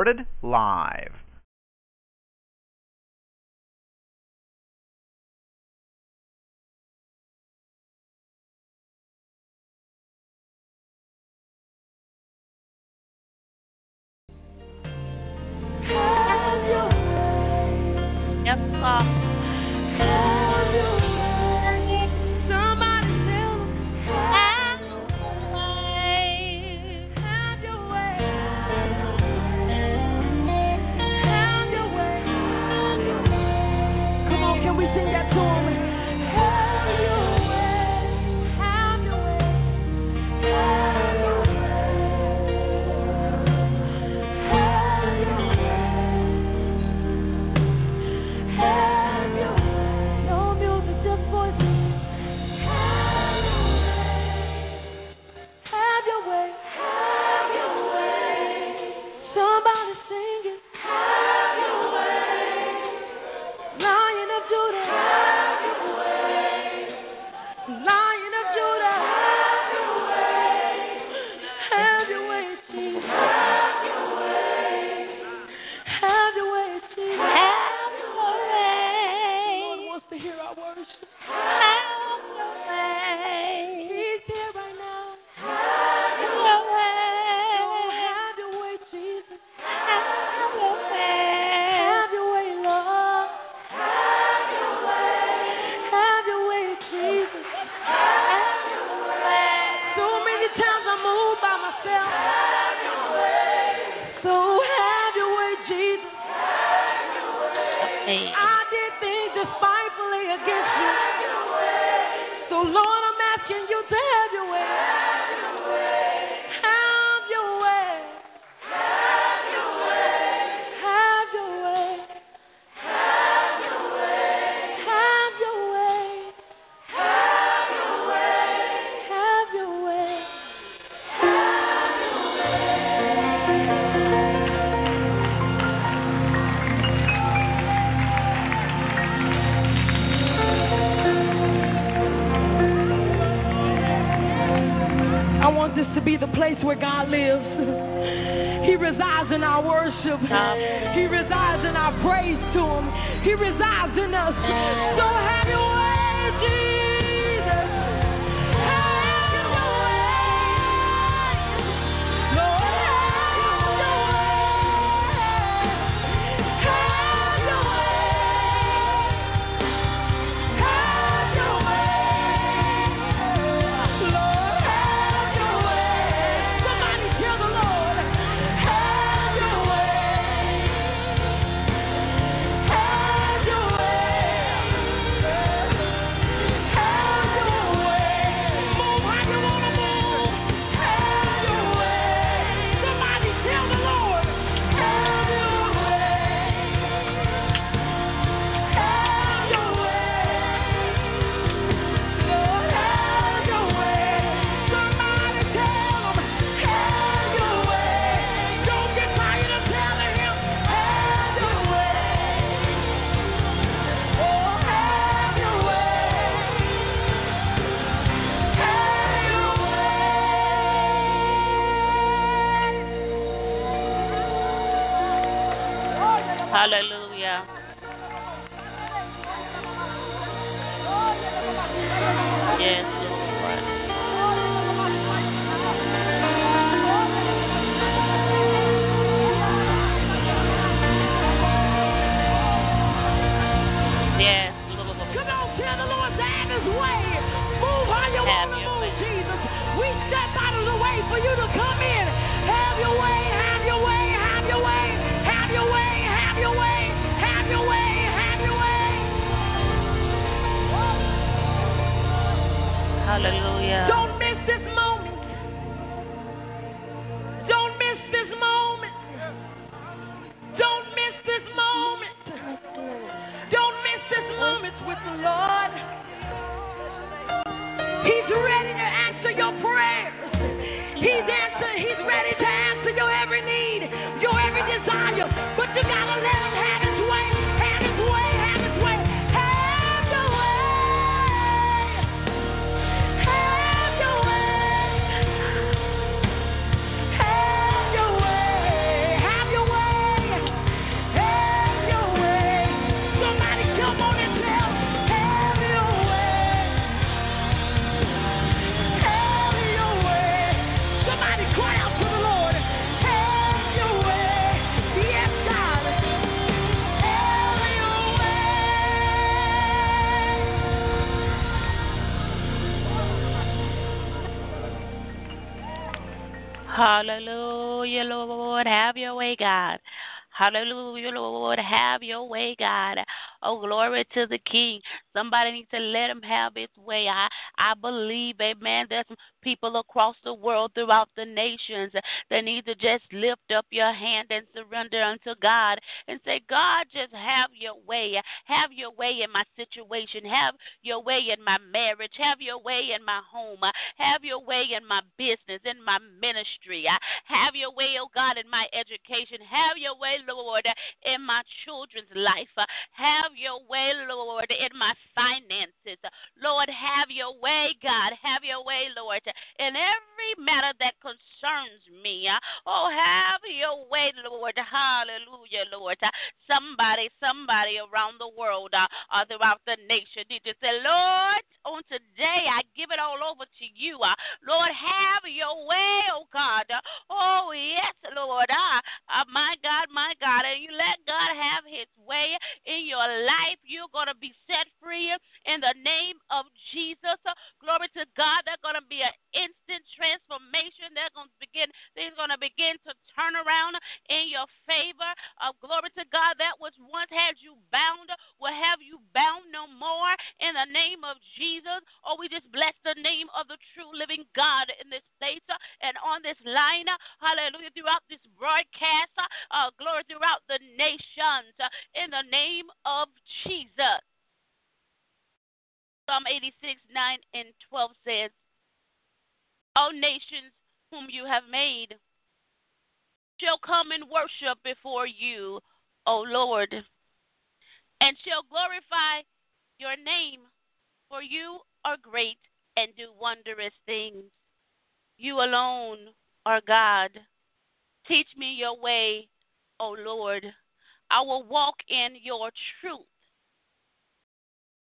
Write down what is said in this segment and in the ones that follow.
recorded live. Hallelujah, Lord. Have your way, God. Oh, glory to the King. Somebody needs to let him have his way. I, I believe, amen. There's people across the world, throughout the nations, that need to just lift up your hand and surrender unto God and say, God, just have your way. Have your way in my situation. Have your way in my marriage. Have your way in my home. Have your way in my business, in my ministry. Have your way, oh God, in my education. Have your way, Lord, in my children's life. Have your way, Lord, in my finances. Lord, have your way, God. Have your way, Lord, in every matter that concerns me. Oh, have your way, Lord. Hallelujah, Lord. Somebody, somebody around the world uh, or throughout the nation need to say, Lord, on today, I give it all over to you. Uh, Lord, have your way, oh God. Oh, yes, Lord. Uh, uh, my God, my God. And you let God have his way in your life. You're going to be set free in the name of Jesus. Glory to God. There's going to be an instant transformation. They're going to begin, things going to begin to turn around in your favor. Uh, glory to God. That which once had you bound will have you bound no more in the name of Jesus. Oh, we just bless the name of the true living God in this place uh, and on this line. Uh, hallelujah. Throughout this broadcast. Uh, glory throughout the nations in the name of Jesus. Psalm 86, 9 and 12 says, All nations whom you have made shall come and worship before you, O Lord, and shall glorify your name, for you are great and do wondrous things. You alone are God. Teach me your way, O Lord. I will walk in your truth.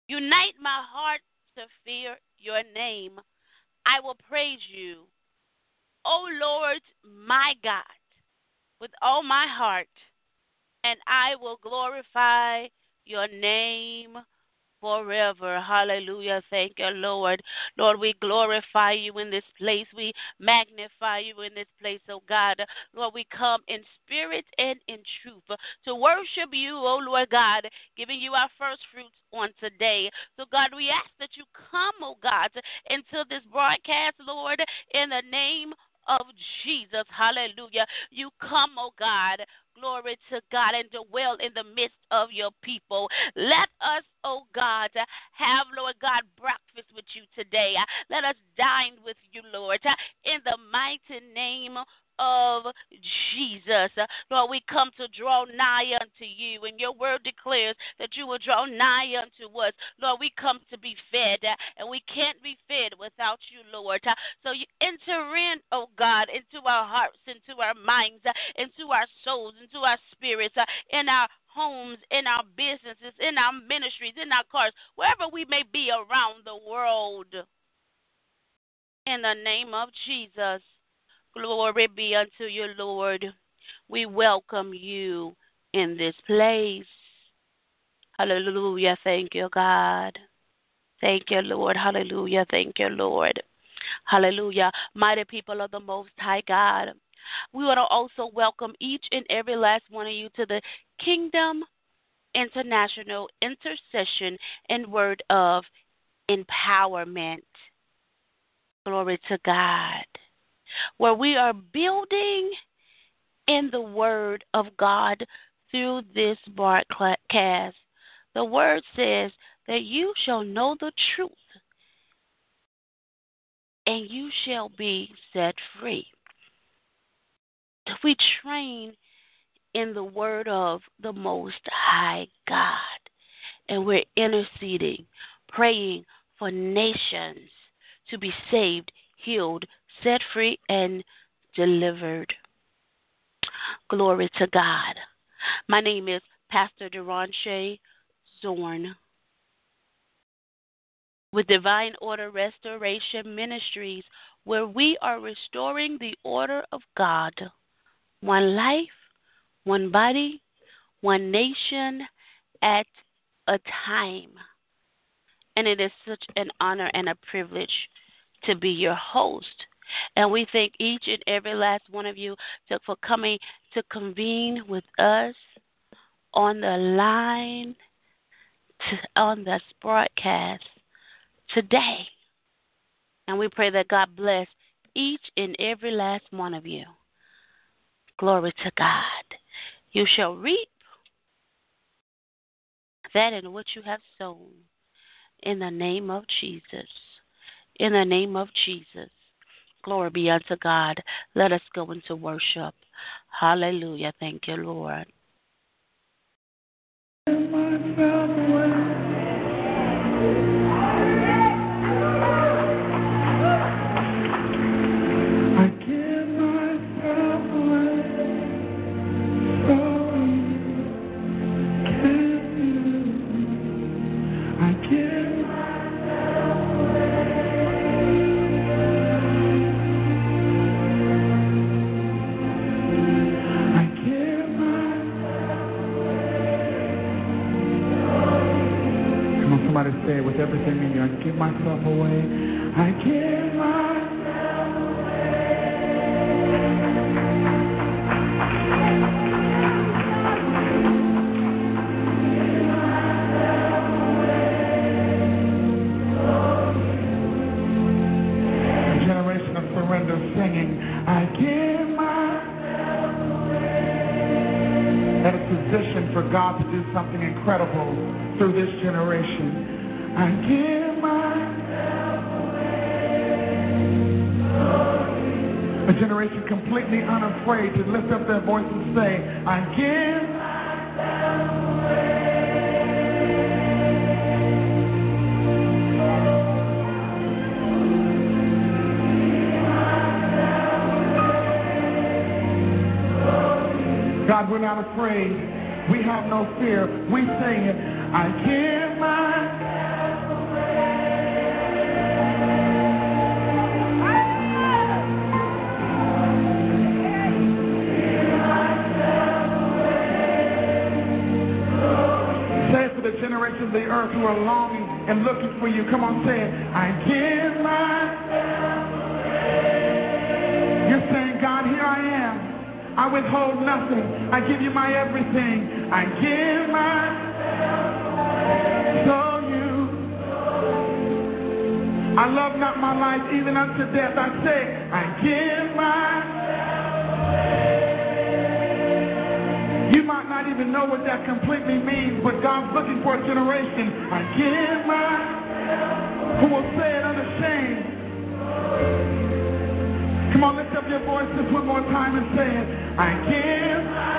Unite my heart to fear your name. I will praise you, O Lord, my God with all my heart, and I will glorify your name forever. Hallelujah. Thank you, Lord. Lord, we glorify you in this place. We magnify you in this place, oh God. Lord, we come in spirit and in truth to worship you, oh Lord God, giving you our first fruits on today. So, God, we ask that you come, oh God, into this broadcast, Lord, in the name of Jesus. Hallelujah. You come, oh God. Glory to God and dwell in the midst of your people. Let us, oh God, have, Lord God, breakfast with you today. Let us dine with you, Lord, in the mighty name of Jesus. Lord, we come to draw nigh unto you, and your word declares that you will draw nigh unto us. Lord, we come to be fed, and we can't be fed without you, Lord. So you enter in, oh God, into our hearts, into our minds, into our souls, into our spirits, in our homes, in our businesses, in our ministries, in our cars, wherever we may be around the world. In the name of Jesus. Glory be unto you, Lord. We welcome you in this place. Hallelujah. Thank you, God. Thank you, Lord. Hallelujah. Thank you, Lord. Hallelujah. Mighty people of the Most High God. We want to also welcome each and every last one of you to the Kingdom International Intercession and Word of Empowerment. Glory to God where we are building in the Word of God through this broadcast. The Word says that you shall know the truth and you shall be set free. We train in the Word of the Most High God, and we're interceding, praying for nations to be saved, healed, set free, and delivered. Glory to God. My name is Pastor Deronche Zorn with Divine Order Restoration Ministries, where we are restoring the order of God. One life, one body, one nation at a time. And it is such an honor and a privilege to be your host And we thank each and every last one of you to, for coming to convene with us on the line, to, on this broadcast today. And we pray that God bless each and every last one of you. Glory to God. You shall reap that in which you have sown in the name of Jesus. In the name of Jesus. Glory be unto God. Let us go into worship. Hallelujah. Thank you, Lord. With everything in you. I give myself away. I give completely unafraid to lift up their voice and say, I give God, we're not afraid. We have no fear. We sing it. I give the of the earth who are longing and looking for you. Come on, say it. I give myself away. You're saying, God, here I am. I withhold nothing. I give you my everything. I give myself away. so you. I love not my life even unto death. I say, I give myself. Even know what that completely means, but God's looking for a generation. I give my Who will say it unashamed. Come on, lift up your voices one more time and say it. I give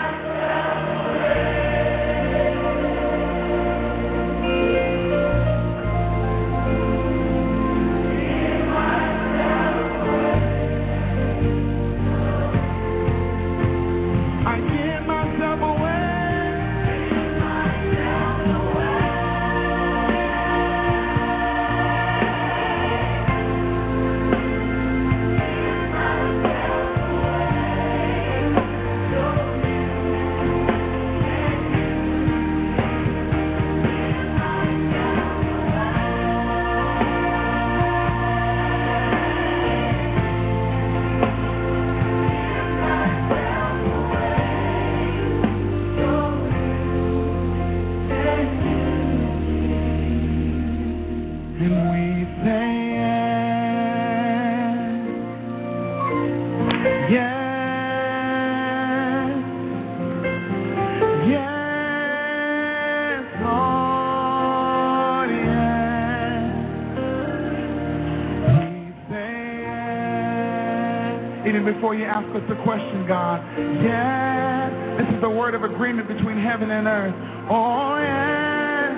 you ask us a question, God, yes. This is the word of agreement between heaven and earth. Oh, yes.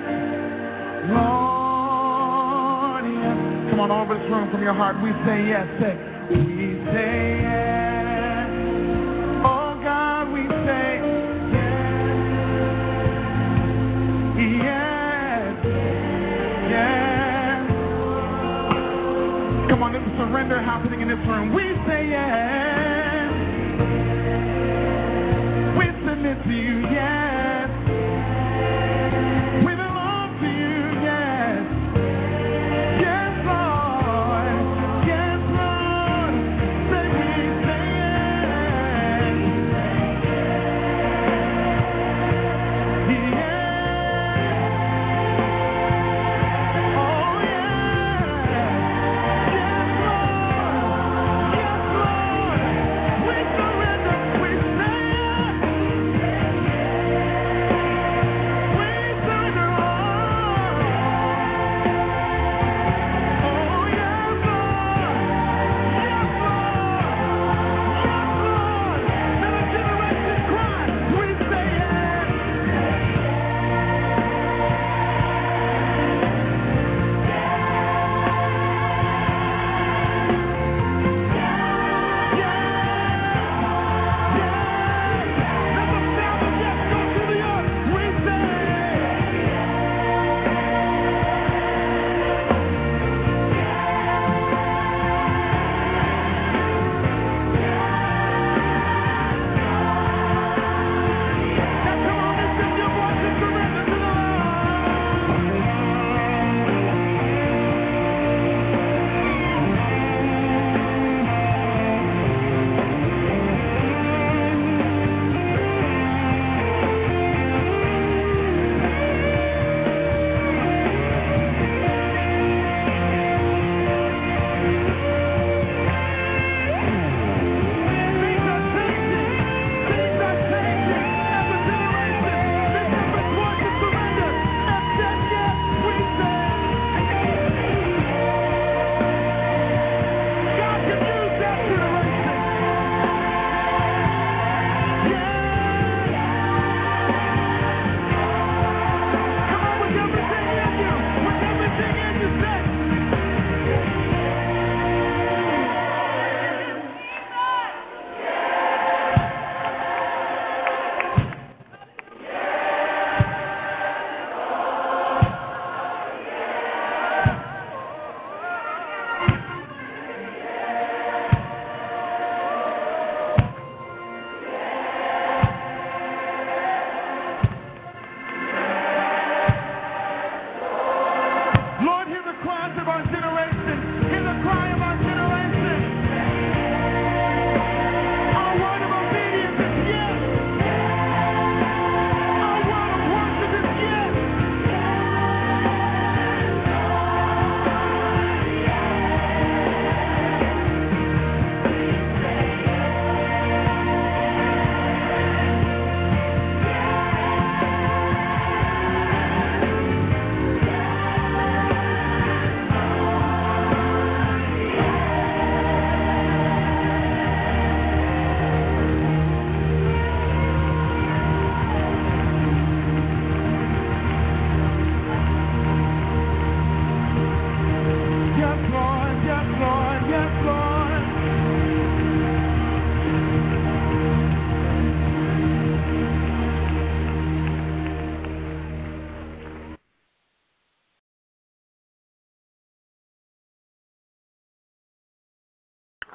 Lord, yes. Come on, all over this room from your heart. We say yes. Say, we say yes. Oh God, we say yes. Yes. Yes. Come on, a surrender happening in this room. We say to you, yes.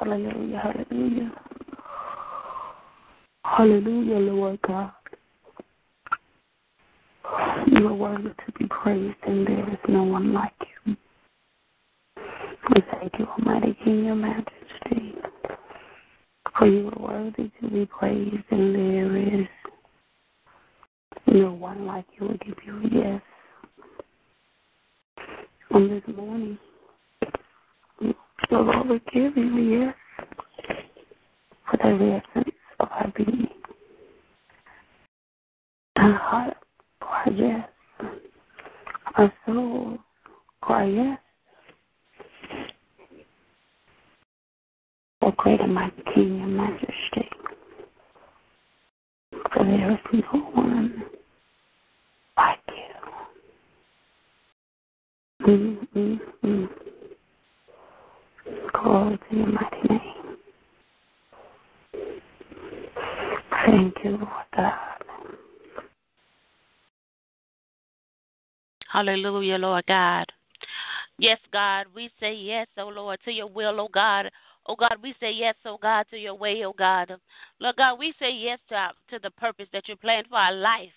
Hallelujah, hallelujah. Hallelujah, Lord God. You are worthy to be praised, and there is no one like you. We thank you, Almighty King, your majesty, for you are worthy to be praised, and there is no one like you. We give you yes. On this morning, so Lord, we give you yes for the essence of our being. Our heart cry yes. Our soul cry yes. O great and mighty King and Majesty. For there is no one like you. Mm, mm, mm. Glory to your mighty name. Thank you, Lord God. Hallelujah, Lord God. Yes, God, we say yes, oh Lord, to your will, oh God. Oh God, we say yes, oh God, to your way, oh God. Lord God, we say yes to, to the purpose that you planned for our life.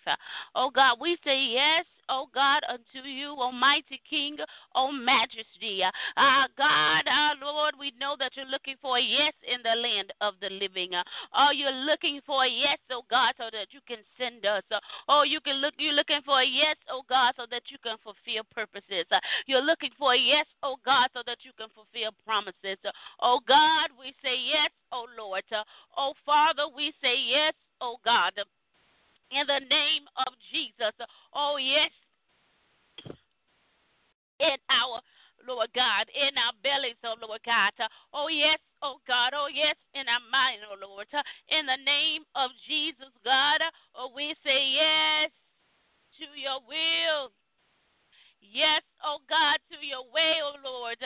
Oh God, we say yes O God, unto you, Almighty King, O Majesty. Ah, God, our Lord, we know that you're looking for a yes in the land of the living. Oh, you're looking for a yes, oh God, so that you can send us. Oh, you can look. You're looking for a yes, oh God, so that you can fulfill purposes. You're looking for a yes, oh God, so that you can fulfill promises. Oh God, we say yes, oh Lord. Uh, oh Father, we say yes, oh God in the name of Jesus. Oh, yes. In our Lord God, in our bellies, oh Lord God. Oh, yes, oh God. Oh, yes, in our mind, oh Lord. In the name of Jesus, God, oh, we say yes to your will. Yes, oh God, to your way, oh Lord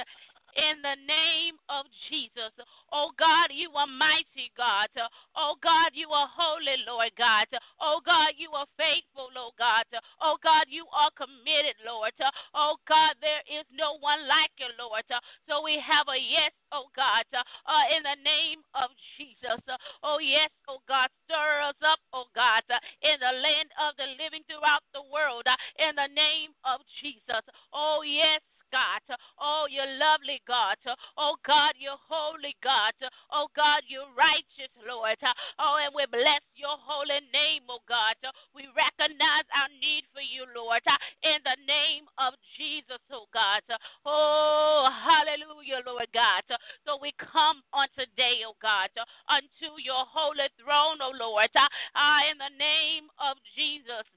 in the name of Jesus. Oh God, you are mighty, God. Oh God, you are holy, Lord God. Oh God, you are faithful, Lord God. Oh God, you are committed, Lord. Oh God, there is no one like you, Lord. So we have a yes, oh God, uh, in the name of Jesus. Oh yes, oh God, stir us up, oh God, in the land of the living throughout the world, in the name of Jesus. Oh yes, God. Oh, you're lovely, God. Oh, God, you're holy, God. Oh, God, you're righteous, Lord. Oh, and we bless your holy name, oh, God. We recognize our need for you, Lord, in the name of Jesus, oh, God. Oh, hallelujah, Lord God. So we come on today, oh, God, unto your holy throne, oh, Lord, in the name of Jesus.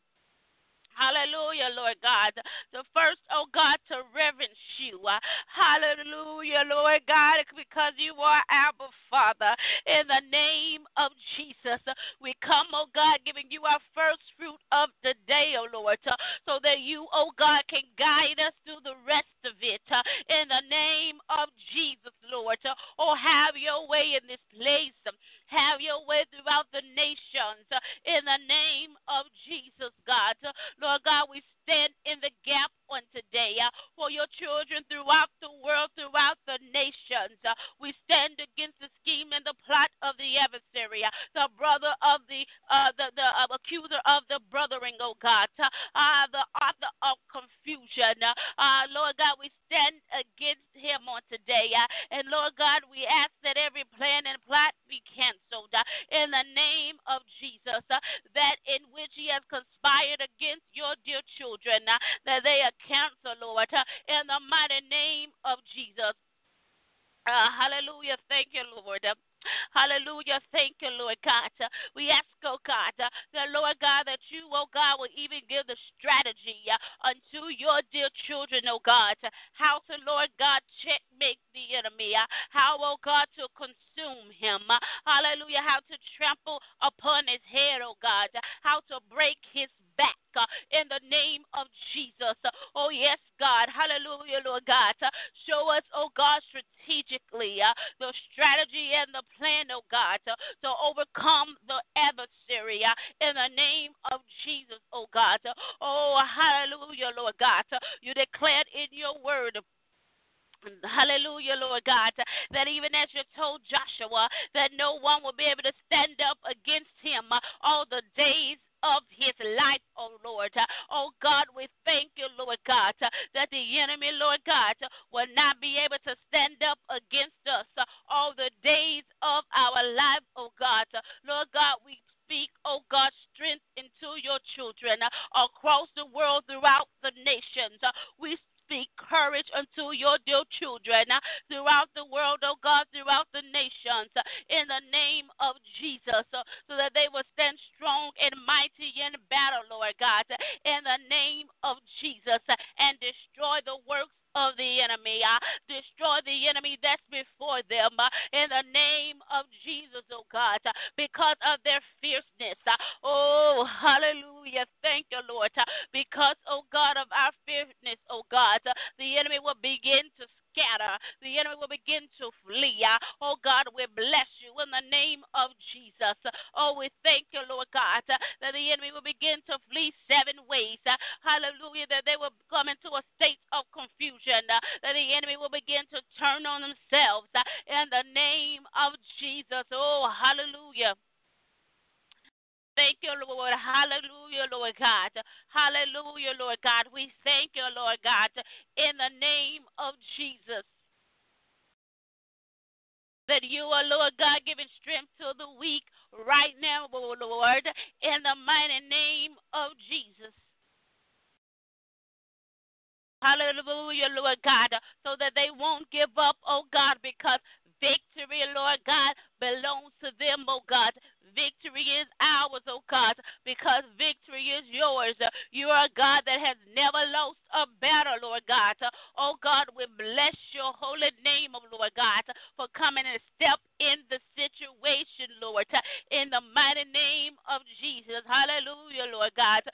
Hallelujah, Lord God. The first, oh God, to reverence you. Uh, hallelujah, Lord God, because you are our Father. In the name of Jesus, uh, we come, oh God, giving you our first fruit of the day, oh Lord, uh, so that you, oh God, can guide us through the rest of it. In the name of Jesus, Lord. Oh, have your way in this place. Um, have your way throughout the nations in the name has never lost a battle, Lord God. Oh God, we bless your holy name, oh Lord God, for coming and step in the situation, Lord, in the mighty name of Jesus. Hallelujah, Lord God.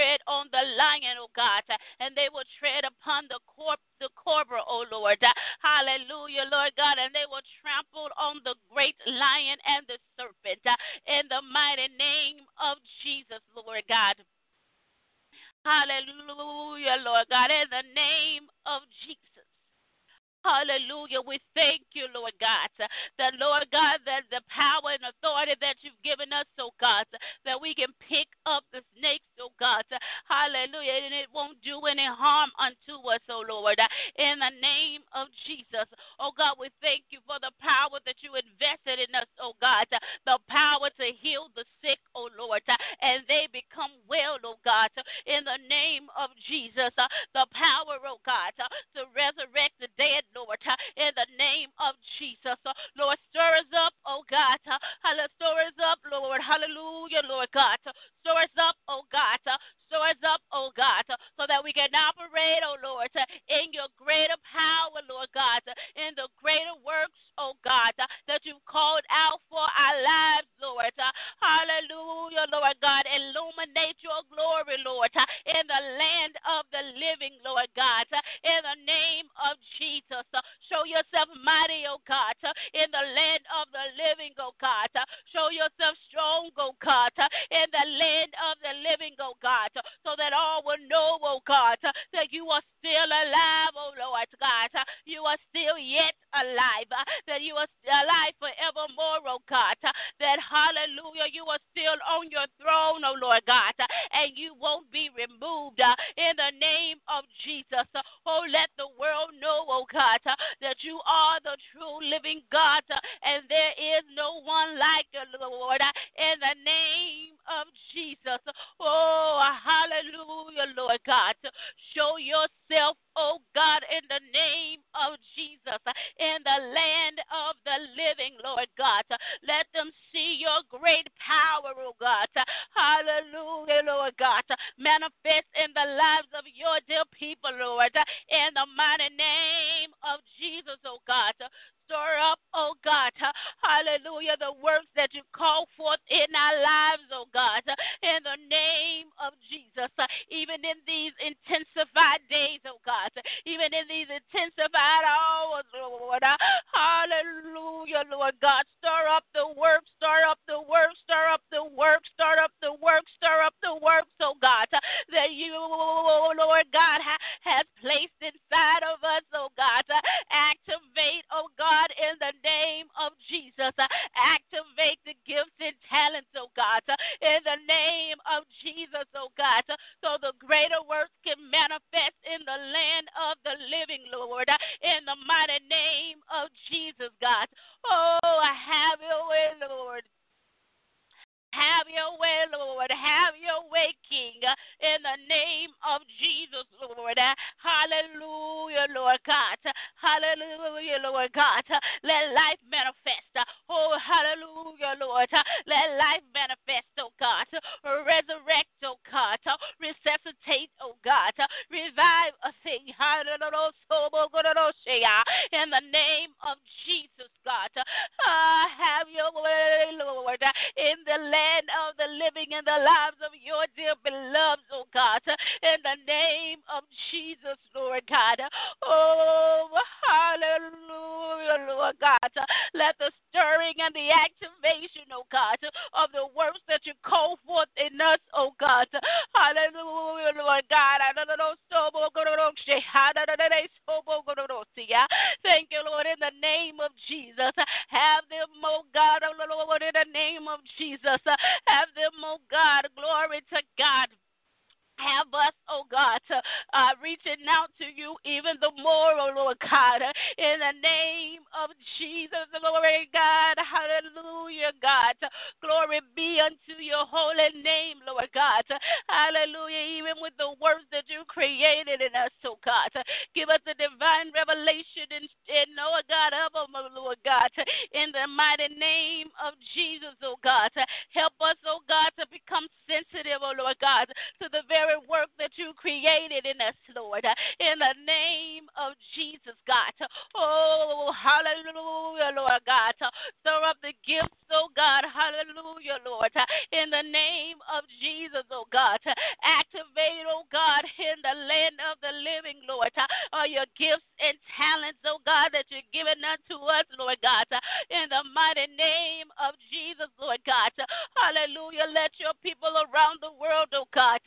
Tread on the lion, oh God, and they will tread upon the corp the cobra, oh Lord. Hallelujah, Lord God, and they will trample on the great lion and the serpent in the mighty name of Jesus, Lord God. Hallelujah, Lord God, in the name of Jesus. Hallelujah. We thank you, Lord God, that, Lord God, that the power and authority that you've given us, oh God, that we can pick up the snakes, oh God. Hallelujah. And it won't do any harm unto us, oh Lord. In the name of Jesus. Oh God, we thank you for the power that you invested in us, oh God. The power to heal the sick, oh Lord. And they become well, oh God. In the name of Jesus. The power, oh God, to resurrect the dead, Lord, in the name of Jesus. Uh, Lord, stir us up, oh God. Hallelujah. Stir us up, Lord. Hallelujah, Lord God. Stir us up, oh God. Stir us up, oh God, so that we can operate, oh Lord, uh, in your greater power, Lord God, uh, in the greater works, oh God, uh, that you've called out for our lives, Lord. Hallelujah, Lord God. Illuminate your glory, Lord, in the land of the living, Lord God. In the name of Jesus, show yourself mighty, oh God, in the land of the living, oh God. Show yourself strong, oh God, in the land of the living, oh God so that all will know, oh God, uh, that you are still alive, oh Lord God. Uh, you are still yet alive, uh, that you are alive forevermore, oh God. That hallelujah, you are still on your throne, oh Lord God, and you won't be removed in the name of Jesus. Oh, let the world know, oh God, that you are the true living God, and there is no one like you, Lord, in the name of Jesus. Oh, hallelujah, Lord God. Show yourself, oh God, in the name of Jesus, in the land of the living, Lord God. Let them see your great power, oh God. Hallelujah, Lord God. Manifest in the lives of your dear people, Lord, in the mighty name of Jesus, oh God stir up, oh God, hallelujah, the works that you call forth in our lives, oh God, in the name of Jesus, even in these intensified days, oh God, even in these intensified hours, Lord, hallelujah, Lord God, stir up the work, stir up the work, stir up the work, stir up the work, stir up the works, oh God, that you, Lord God, has placed inside of us, oh God, activate, oh God God, in the name of Jesus. Uh, activate the gifts and talents, oh God, uh, in the name of Jesus, oh God, uh, so the greater works can manifest in the land of the living, Lord, in the mighty name of Jesus, God. Oh, have your way, Lord. Have your way, Lord. Have your way, King. In the name of Jesus, Lord. Hallelujah, Lord God. Hallelujah, Lord God. Let life manifest. Oh, hallelujah, Lord. Let life manifest, oh God. Resurrect, oh God. Resuscitate, oh God. Revive a thing. Hallelujah. In the name of Jesus, God. Uh, have your way, Lord. In the land of the living and the lives of your dear beloved, oh God. In the name of Jesus, Lord God. Oh, hallelujah, Lord God. Let the stirring and the activation, oh God, of the works that you call forth in us, oh God. Hallelujah, Lord God. Thank you, Lord, in the name of Jesus. Have them, oh God, oh Lord, in the name of Jesus. Have them, oh God. Glory to God have us, oh God, to, uh, reaching out to you even the more, oh Lord God, in the name of Jesus, glory God, hallelujah. God. Glory be unto your holy name, Lord God. Hallelujah. Even with the words that you created in us, oh God. Give us the divine revelation and, and Lord God, of them, oh Lord God. In the mighty name of Jesus, oh God. Help us, oh God, to become sensitive, oh Lord God, to the very work that you created in us, Lord. Uh, in the name of Jesus, God. Oh, hallelujah, Lord God. Stir up the gifts, oh God. Hallelujah, Lord. Uh, in the name of Jesus, oh God. Activate, oh God, in the land of the living, Lord. Uh, all your gifts and talents, oh God, that you're giving unto us, Lord God. In the mighty name of Jesus, Lord God. Hallelujah. Let your people around the world, oh God,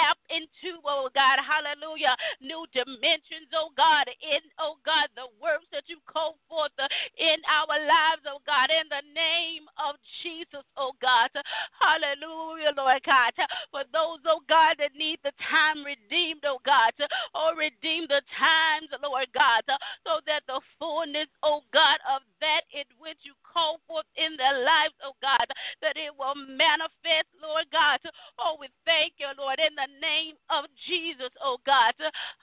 tap into, oh God, hallelujah, new dimensions, oh God, in, oh God, the works that you call forth uh, in our lives, oh God, in the name of Jesus, oh God. Hallelujah, Lord God. For those, oh God, that need the time redeemed, oh God, oh, redeem the times, Lord God, so that the fullness, oh God, of that in which you call forth in their lives, oh God, that it will manifest, Lord God. Oh, we thank you, Lord, in the name of Jesus, oh God.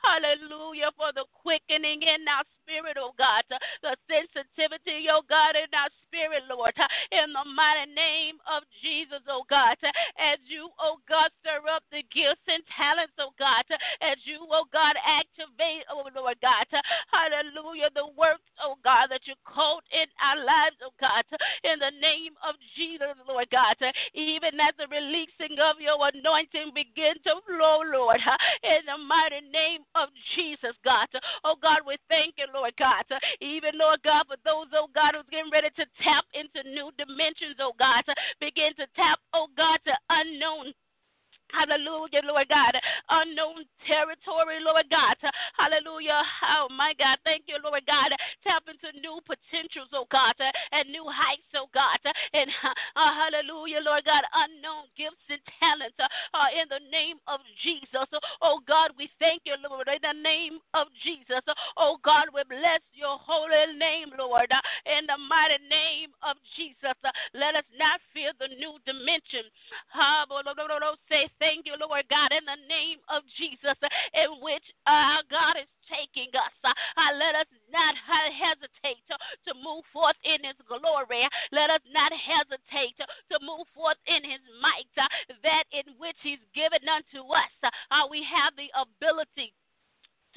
Hallelujah for the quickening in our spirit, oh God, the sensitivity, oh God, in our spirit, Lord, in the mighty name of Jesus, oh God, as you, oh God, stir up the gifts and talents, oh God, as you, oh God, activate, oh Lord God, hallelujah, the works, oh God, that you called in our lives, oh God, in the name of Jesus, Lord God, even as the releasing of your anointing begin flow, Lord, in the mighty name of Jesus, God. Oh God, we thank you, Lord God. Even, Lord God, for those, oh God, who's getting ready to tap into new dimensions, oh God, begin to tap, oh God, to unknown Hallelujah, Lord God. Unknown territory, Lord God. Hallelujah. Oh, my God. Thank you, Lord God. Tap into new potentials, oh God, and new heights, oh God. And uh, hallelujah, Lord God. Unknown gifts and talents uh, in the name of Jesus. Oh God, we thank you, Lord, in the name of Jesus. Oh God, we bless your holy name, Lord, in the mighty name of Jesus. Let us not fear the new dimension. Say thank you, Lord God, in the name of Jesus, in which our God is taking us. Uh, let us not hesitate to, move forth in His glory. Let us not hesitate to, move forth in His might, uh, that in which He's given unto us. Uh, we have the ability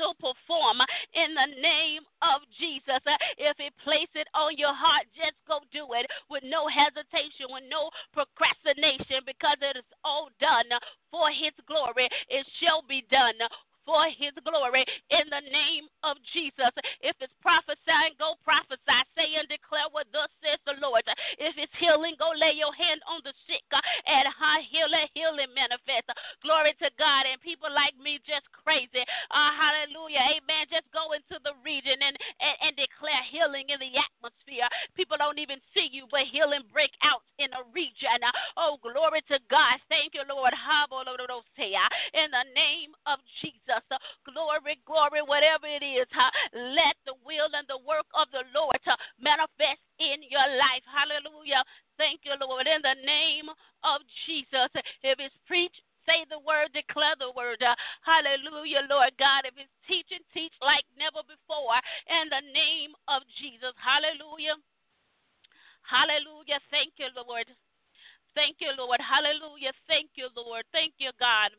to perform in the name of Jesus. If He place it on your heart, just go do it with no hesitation, with no procrastination, because it is all done for His glory. It shall be done for his glory in the name of Jesus. If it's prophesying, go prophesy. Say and declare what thus says the Lord. If it's healing, go lay your hand on the sick and heal, let healing manifest. Glory to God. And people like me just crazy. Uh, hallelujah. Amen. Just go into the region and, and, and declare healing in the atmosphere. People don't even see you, but healing break out in a region. Oh, glory to God. Thank you, Lord. In the name of Jesus. Glory, glory, whatever it is. Let the will and the work of the Lord manifest in your life. Hallelujah. Thank you, Lord. In the name of Jesus. If it's preached, say the word, declare the word. hallelujah, Lord God. If it's teaching, teach like never before. In the name of Jesus. Hallelujah. Hallelujah. Thank you, Lord. Thank you, Lord. Hallelujah. Thank you, Lord. Thank you, God.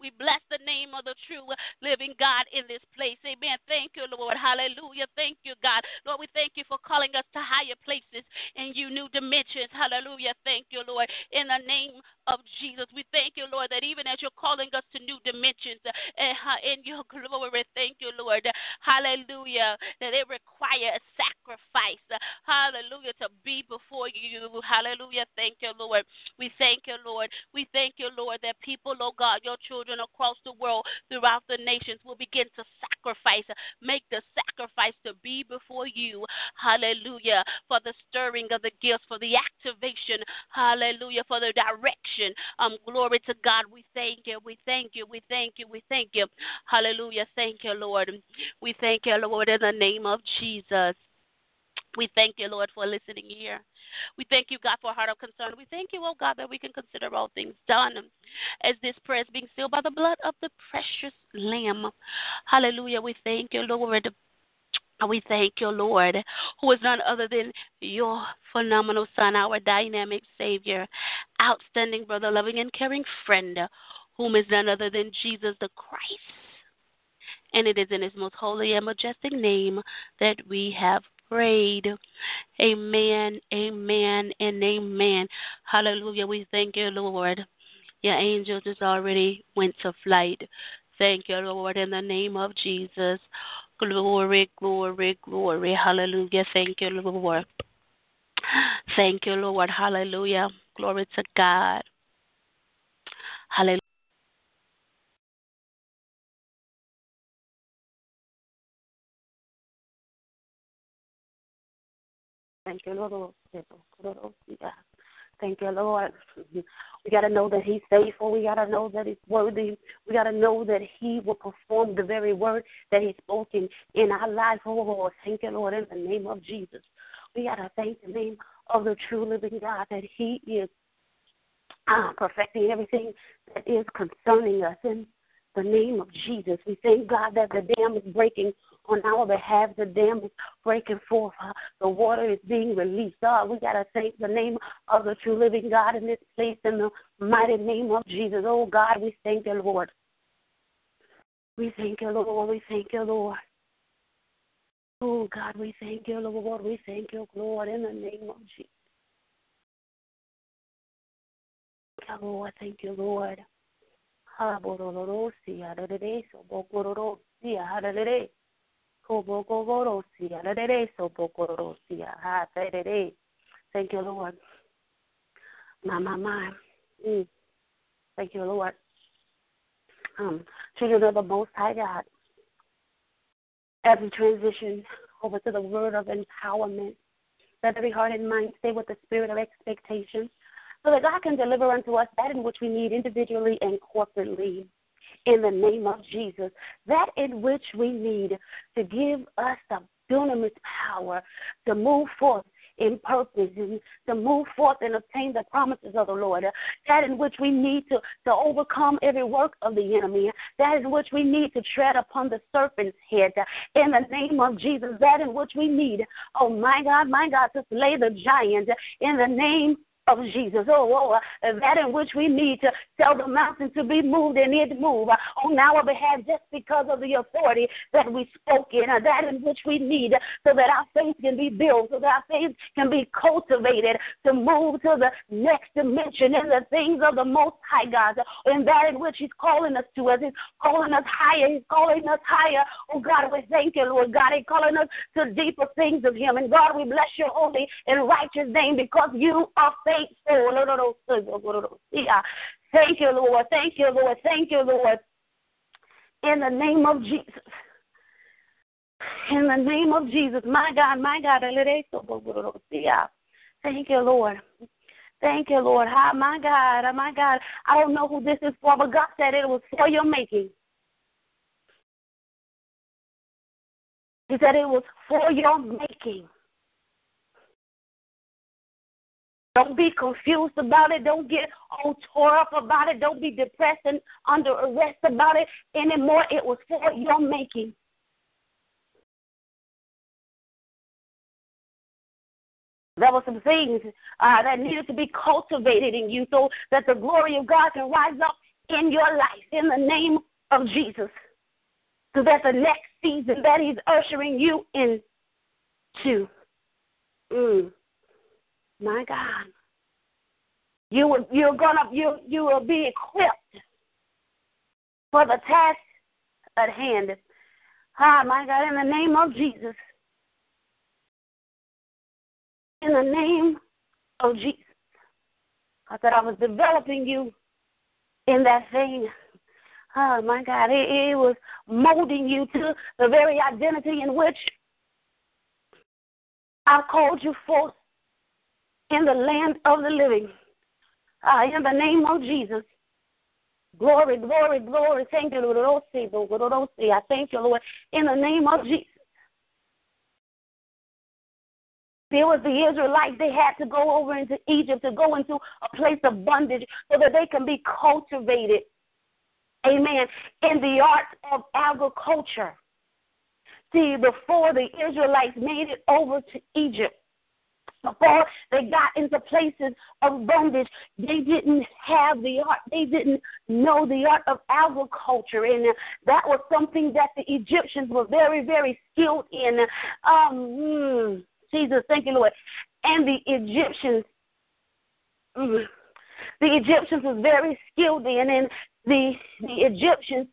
We bless the name of the true living God in this place. Amen. Thank you, Lord. Hallelujah. Thank you, God. Lord, we thank you for calling us to higher places and you new dimensions. Hallelujah. Thank you, Lord. In the name of Jesus, we thank you, Lord, that even as you're calling us to new dimensions uh, in your glory, thank you, Lord. Hallelujah. That it requires sacrifice. Hallelujah. To be before you. Hallelujah. Thank you, Lord. We thank you, Lord. We thank you, Lord, that people, oh God, your children, children across the world, throughout the nations, will begin to sacrifice, make the sacrifice to be before you. Hallelujah. For the stirring of the gifts, for the activation. Hallelujah. For the direction. Um, glory to God. We thank you. We thank you. We thank you. We thank you. Hallelujah. Thank you, Lord. We thank you, Lord, in the name of Jesus. We thank you, Lord, for listening ear. We thank you, God, for a heart of concern. We thank you, oh God, that we can consider all things done as this prayer is being sealed by the blood of the precious Lamb. Hallelujah. We thank you, Lord. We thank you, Lord, who is none other than your phenomenal Son, our dynamic Savior, outstanding brother, loving and caring friend, whom is none other than Jesus the Christ. And it is in his most holy and majestic name that we have prayed. Amen, amen, and amen. Hallelujah. We thank you, Lord. Your angels has already went to flight. Thank you, Lord, in the name of Jesus. Glory, glory, glory. Hallelujah. Thank you, Lord. Thank you, Lord. Hallelujah. Glory to God. Hallelujah. Thank you, Lord. Thank you, Lord. We got to know that He's faithful. We got to know that He's worthy. We got to know that He will perform the very word that He's spoken in our life. Oh, Lord. Thank you, Lord, in the name of Jesus. We got to thank the name of the true living God that He is uh, perfecting everything that is concerning us. In the name of Jesus, we thank God that the dam is breaking on our behalf. The dam is breaking forth. The water is being released. God, we got to thank the name of the true living God in this place in the mighty name of Jesus. Oh, God, we thank you, Lord. We thank you, Lord. We thank you, Lord. Oh, God, we thank you, Lord. We thank you, Lord, in the name of Jesus. Lord, thank you, Lord. Thank you, Lord. My, my, my. Mm. Thank you, Lord. Um, children of the Most High God, as we transition over to the word of empowerment, let every heart and mind stay with the spirit of expectation so that God can deliver unto us that in which we need individually and corporately in the name of Jesus. That in which we need to give us the dunamis power to move forth in purpose and to move forth and obtain the promises of the Lord. That in which we need to, to overcome every work of the enemy. That in which we need to tread upon the serpent's head. In the name of Jesus. That in which we need, oh my God, my God, to slay the giant. In the name of Jesus. Oh, oh uh, that in which we need to tell the mountain to be moved and it move uh, on our behalf just because of the authority that we spoke in. Uh, that in which we need so that our faith can be built, so that our faith can be cultivated to move to the next dimension in the things of the Most High God. And that in which He's calling us to us. He's calling us higher. He's calling us higher. Oh God, we thank you, Lord God. He's calling us to deeper things of Him. And God, we bless your holy and righteous name because you are faithful faithful. Oh, Thank you, Lord. Thank you, Lord. Thank you, Lord. In the name of Jesus. In the name of Jesus. My God, my God. Thank you, Lord. Thank you, Lord. Hi, my God, ah, my God. I don't know who this is for, but God said it was for your making. He said it was for your making. Don't be confused about it. Don't get all tore up about it. Don't be depressed and under arrest about it anymore. It was for your making. There were some things uh, that needed to be cultivated in you so that the glory of God can rise up in your life in the name of Jesus. So that the next season that He's ushering you into. Mm. My God. You will, you're gonna you you will be equipped for the task at hand. Ah, my God, in the name of Jesus. In the name of Jesus. I thought I was developing you in that thing. Oh my God, it, it was molding you to the very identity in which I called you forth in the land of the living. Uh, in the name of Jesus. Glory, glory, glory. Thank you, Lord. I thank you, Lord, in the name of Jesus. There was the Israelites. They had to go over into Egypt to go into a place of bondage so that they can be cultivated. Amen. In the art of agriculture. See, before the Israelites made it over to Egypt, before they got into places of bondage, they didn't have the art. They didn't know the art of agriculture, and that was something that the Egyptians were very, very skilled in. Um, mm, Jesus, thank you, Lord. And the Egyptians, mm, the Egyptians was very skilled in, and the the Egyptians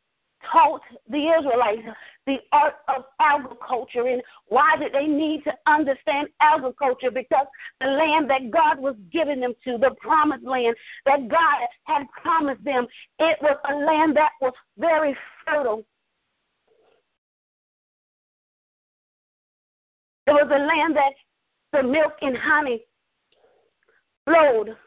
taught the Israelites the art of agriculture. And why did they need to understand agriculture? Because the land that God was giving them to, the promised land that God had promised them, it was a land that was very fertile. It was a land that the milk and honey flowed.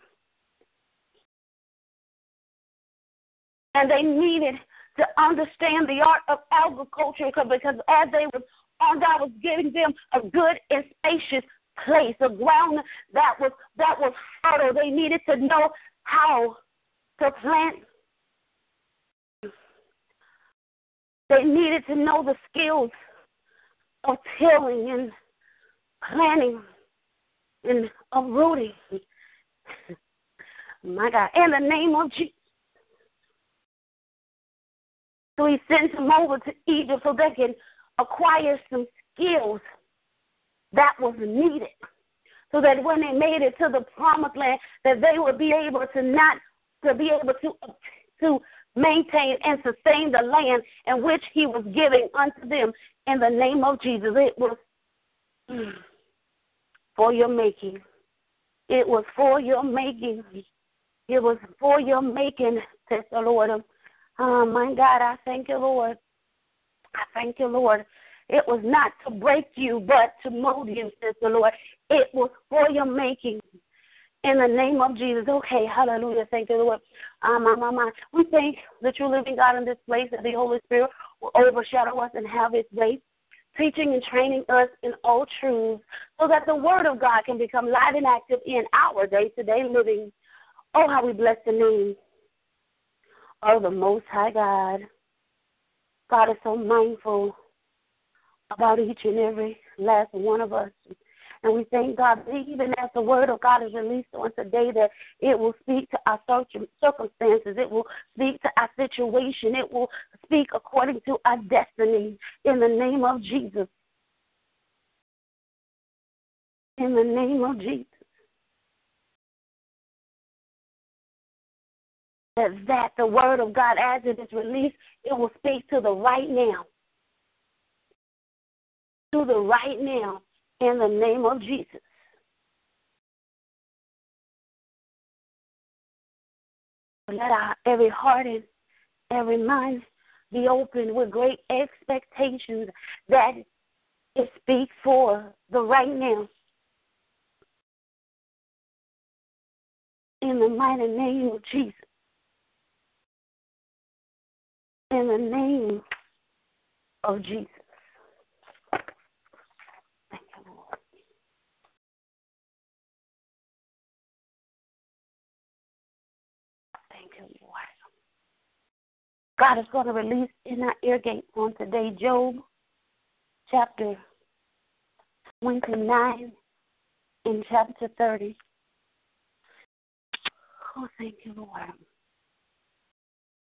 And they needed to understand the art of agriculture because as they were on God was giving them a good and spacious place, a ground that was that was fertile. They needed to know how to plant. They needed to know the skills of tilling and planting and of rooting. My God, in the name of Jesus. So he sent them over to Egypt so they can acquire some skills that was needed. So that when they made it to the promised land, that they would be able to not to be able to to maintain and sustain the land in which he was giving unto them in the name of Jesus. It was for your making. It was for your making. It was for your making, says the Lord. Oh, my God, I thank you, Lord. I thank you, Lord. It was not to break you, but to mold you, says the Lord. It was for your making. In the name of Jesus. Okay, hallelujah. Thank you, Lord. Um, my, my, my. We thank the true living God in this place that the Holy Spirit will overshadow us and have his way, teaching and training us in all truths so that the Word of God can become live and active in our day to day living. Oh, how we bless the name of the Most High God. God is so mindful about each and every last one of us. And we thank God that even as the word of God is released on today, that it will speak to our circumstances, it will speak to our situation, it will speak according to our destiny in the name of Jesus. In the name of Jesus. That, that the word of God, as it is released, it will speak to the right now. To the right now, in the name of Jesus. Let our every heart and every mind be open with great expectations that it speaks for the right now. In the mighty name of Jesus in the name of Jesus. Thank you, Lord. Thank you, Lord. God is going to release in our ear gate on today Job chapter 29 and chapter 30. Oh, thank you, Lord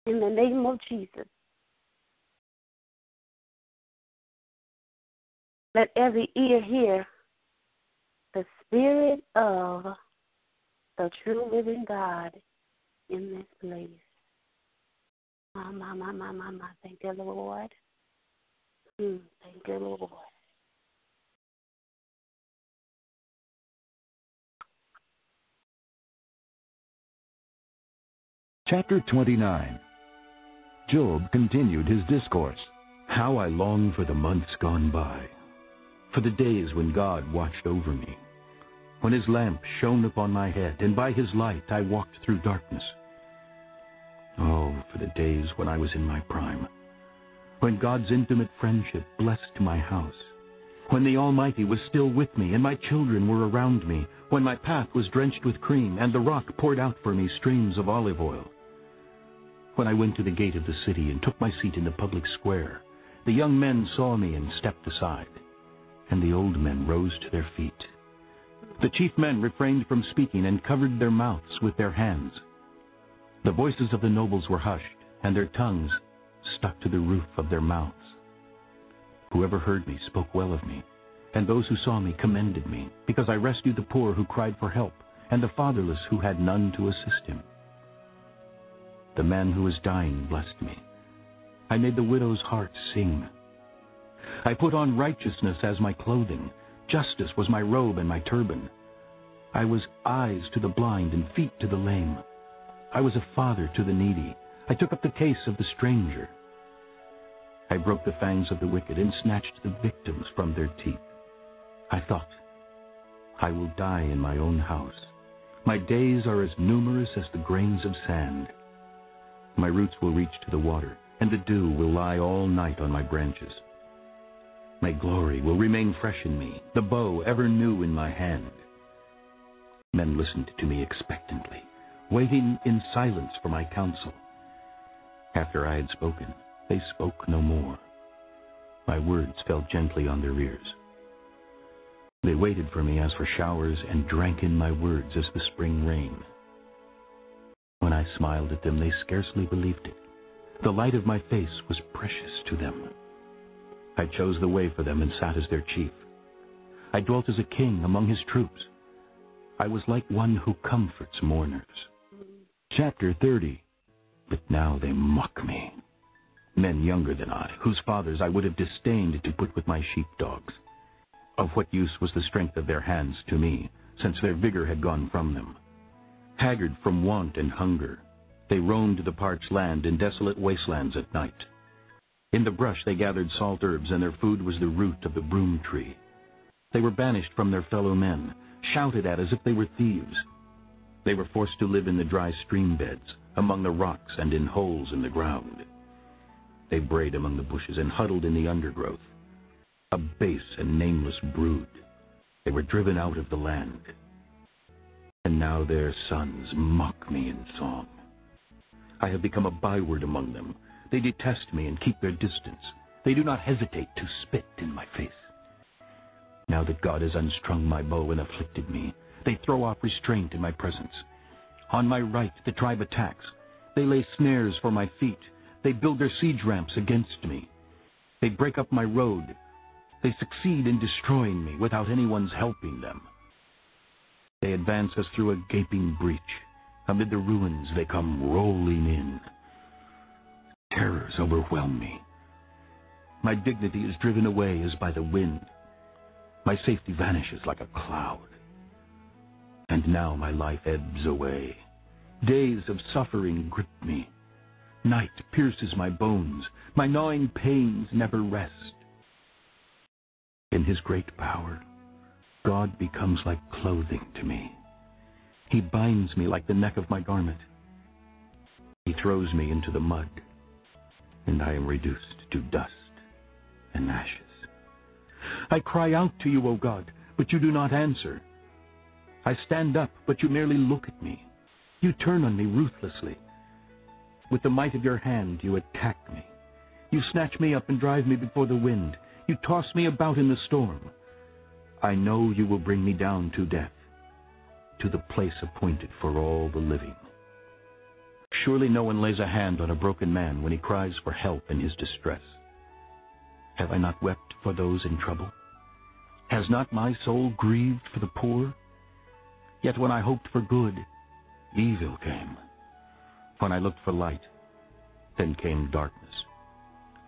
in the name of Jesus. Let every ear hear the Spirit of the true living God in this place. My, my, my, my, my, my. Thank you, Lord. Mm, thank you, Lord. Chapter 29 Job continued his discourse. How I long for the months gone by, for the days when God watched over me, when his lamp shone upon my head, and by his light I walked through darkness. Oh, for the days when I was in my prime, when God's intimate friendship blessed my house, when the Almighty was still with me and my children were around me, when my path was drenched with cream and the rock poured out for me streams of olive oil. When I went to the gate of the city and took my seat in the public square, the young men saw me and stepped aside, and the old men rose to their feet. The chief men refrained from speaking and covered their mouths with their hands. The voices of the nobles were hushed, and their tongues stuck to the roof of their mouths. Whoever heard me spoke well of me, and those who saw me commended me, because I rescued the poor who cried for help, and the fatherless who had none to assist him. The man who was dying blessed me. I made the widow's heart sing. I put on righteousness as my clothing. Justice was my robe and my turban. I was eyes to the blind and feet to the lame. I was a father to the needy. I took up the case of the stranger. I broke the fangs of the wicked and snatched the victims from their teeth. I thought, I will die in my own house. My days are as numerous as the grains of sand. My roots will reach to the water, and the dew will lie all night on my branches. My glory will remain fresh in me, the bow ever new in my hand. Men listened to me expectantly, waiting in silence for my counsel. After I had spoken, they spoke no more. My words fell gently on their ears. They waited for me as for showers and drank in my words as the spring rain. When I smiled at them, they scarcely believed it. The light of my face was precious to them. I chose the way for them and sat as their chief. I dwelt as a king among his troops. I was like one who comforts mourners. Chapter 30 But now they mock me men younger than I, whose fathers I would have disdained to put with my sheepdogs. Of what use was the strength of their hands to me, since their vigor had gone from them? Haggard from want and hunger, they roamed the parched land and desolate wastelands at night. In the brush they gathered salt herbs, and their food was the root of the broom tree. They were banished from their fellow men, shouted at as if they were thieves. They were forced to live in the dry stream beds, among the rocks and in holes in the ground. They brayed among the bushes and huddled in the undergrowth. A base and nameless brood. They were driven out of the land. And now their sons mock me in song. I have become a byword among them. They detest me and keep their distance. They do not hesitate to spit in my face. Now that God has unstrung my bow and afflicted me, they throw off restraint in my presence. On my right, the tribe attacks. They lay snares for my feet. They build their siege ramps against me. They break up my road. They succeed in destroying me without anyone's helping them. They advance us through a gaping breach. Amid the ruins, they come rolling in. Terrors overwhelm me. My dignity is driven away as by the wind. My safety vanishes like a cloud. And now my life ebbs away. Days of suffering grip me. Night pierces my bones. My gnawing pains never rest. In his great power, God becomes like clothing to me. He binds me like the neck of my garment. He throws me into the mud, and I am reduced to dust and ashes. I cry out to you, O God, but you do not answer. I stand up, but you merely look at me. You turn on me ruthlessly. With the might of your hand you attack me. You snatch me up and drive me before the wind. You toss me about in the storm. I know you will bring me down to death, to the place appointed for all the living. Surely no one lays a hand on a broken man when he cries for help in his distress. Have I not wept for those in trouble? Has not my soul grieved for the poor? Yet when I hoped for good, evil came. When I looked for light, then came darkness.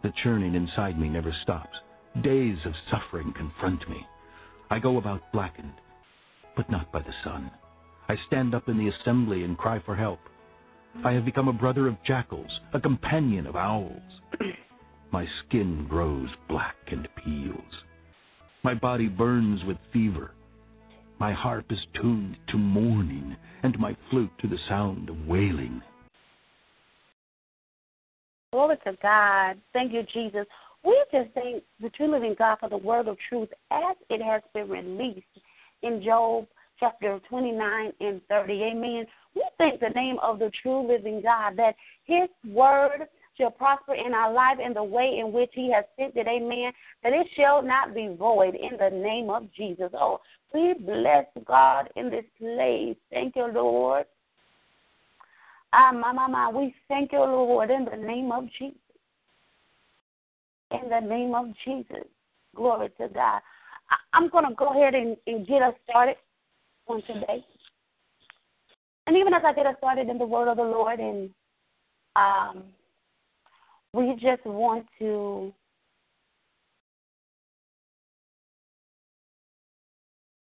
The churning inside me never stops. Days of suffering confront me. I go about blackened, but not by the sun. I stand up in the assembly and cry for help. I have become a brother of jackals, a companion of owls. My skin grows black and peels. My body burns with fever. My harp is tuned to mourning, and my flute to the sound of wailing. Glory to God. Thank you, Jesus. We just thank the true living God for the word of truth as it has been released in Job chapter 29 and 30. Amen. We thank the name of the true living God that his word shall prosper in our life in the way in which he has sent it. Amen. That it shall not be void in the name of Jesus. Oh, we bless God in this place. Thank you, Lord. Ah, my, my, my. We thank you, Lord, in the name of Jesus. In the name of Jesus. Glory to God. I, I'm going to go ahead and, and get us started on today. And even as I get us started in the word of the Lord, and um, we just want to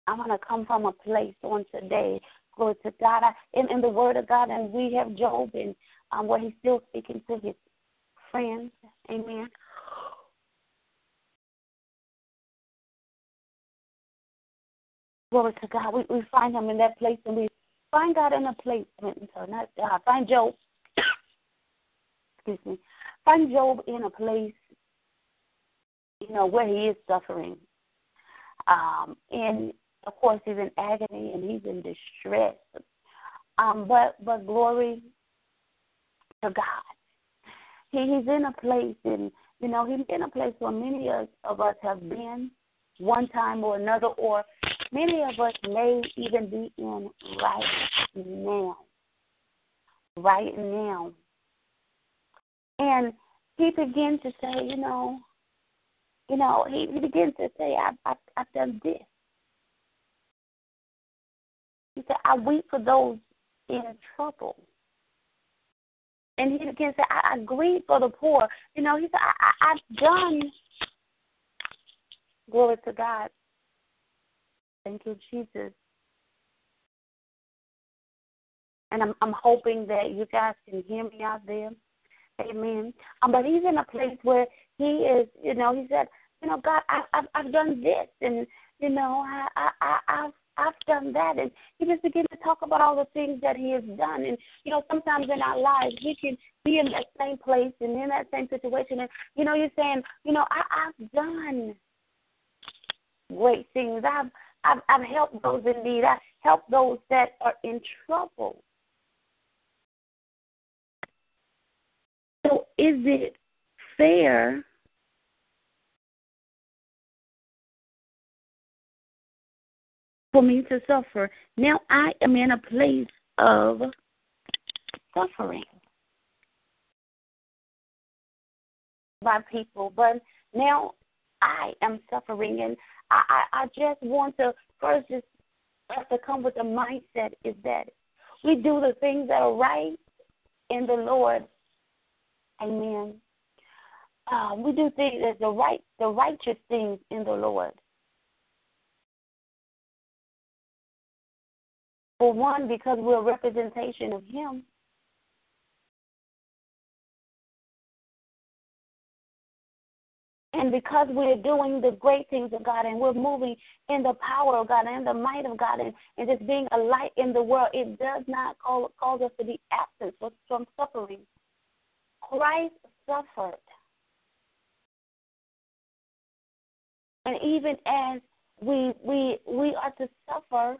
I want to come from a place on today. Glory to God. I, in, in the Word of God, and we have Job, and um, where he's still speaking to his friends. Amen. Glory to God. We, we find him in that place, and we find God in a place. So not God. Find Job. excuse me. Find Job in a place, you know, where he is suffering. Um, and of course, he's in agony and he's in distress. Um, but but glory to God. He, he's in a place, and you know, he's in a place where many of, of us have been one time or another, or many of us may even be in right now. Right now. And he begins to say, you know, you know, he, he begins to say, I, I, I've done this. He said, I weep for those in trouble. And he again said, I, I grieve for the poor. You know, he said, I, I, I've done. Glory to God. Thank you, Jesus. And I'm, I'm hoping that you guys can hear me out there. Amen. Um, but he's in a place where he is, you know, he said, you know, God, I, I've, I've done this, and you know, I, I, I, I've I've done that. And he just began to talk about all the things that he has done. And, you know, sometimes in our lives, we can be in that same place and in that same situation. And, you know, you're saying, you know, I, I've done great things. I've, I've, I've helped those in need. I've helped those that are in trouble. So is it fair for me to suffer. Now I am in a place of suffering by people, but now I am suffering, and I, I, I just want to first just have to come with the mindset is that we do the things that are right in the Lord. Amen. Uh, we do things as the right, the righteous things in the Lord. For one, because we're a representation of Him. And because we're doing the great things of God and we're moving in the power of God and the might of God and, and just being a light in the world, it does not call, cause us to be absent from suffering. Christ suffered. And even as we we we are to suffer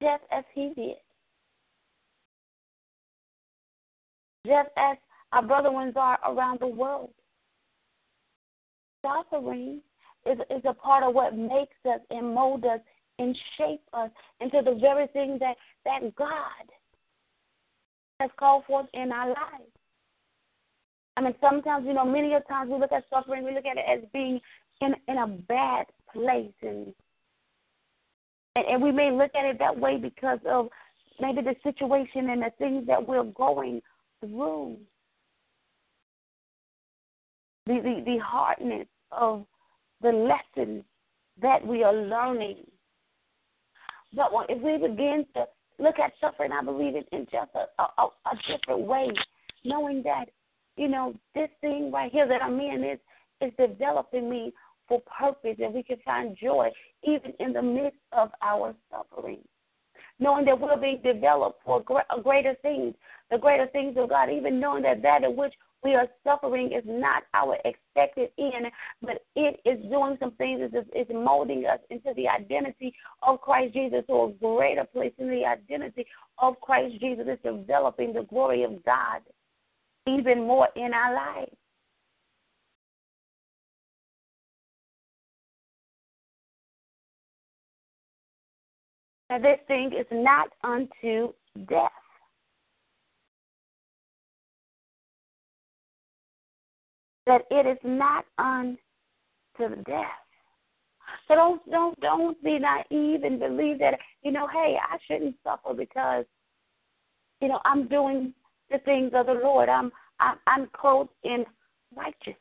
just as he did. Just as our brother ones are around the world. Suffering is, is a part of what makes us and mold us and shape us into the very thing that, that God has called forth in our lives. I mean, sometimes, you know, many of times we look at suffering, we look at it as being in in a bad place and and, and we may look at it that way because of maybe the situation and the things that we're going through. The, the, the hardness of the lessons that we are learning. But if we begin to look at suffering, I believe it in just a, a, a different way, knowing that, you know, this thing right here that I'm in is is developing me for purpose and we can find joy even in the midst of our suffering. Knowing that we're being developed for greater things, the greater things of God, even knowing that that in which we are suffering is not our expected end, but it is doing some things. It's, it's molding us into the identity of Christ Jesus to a greater place in the identity of Christ Jesus. It's developing the glory of God even more in our lives. Now, this thing is not unto death. That it is not unto death. So don't don't don't be naive and believe that you know, hey, I shouldn't suffer because you know I'm doing the things of the Lord. I'm I'm, I'm clothed in righteousness.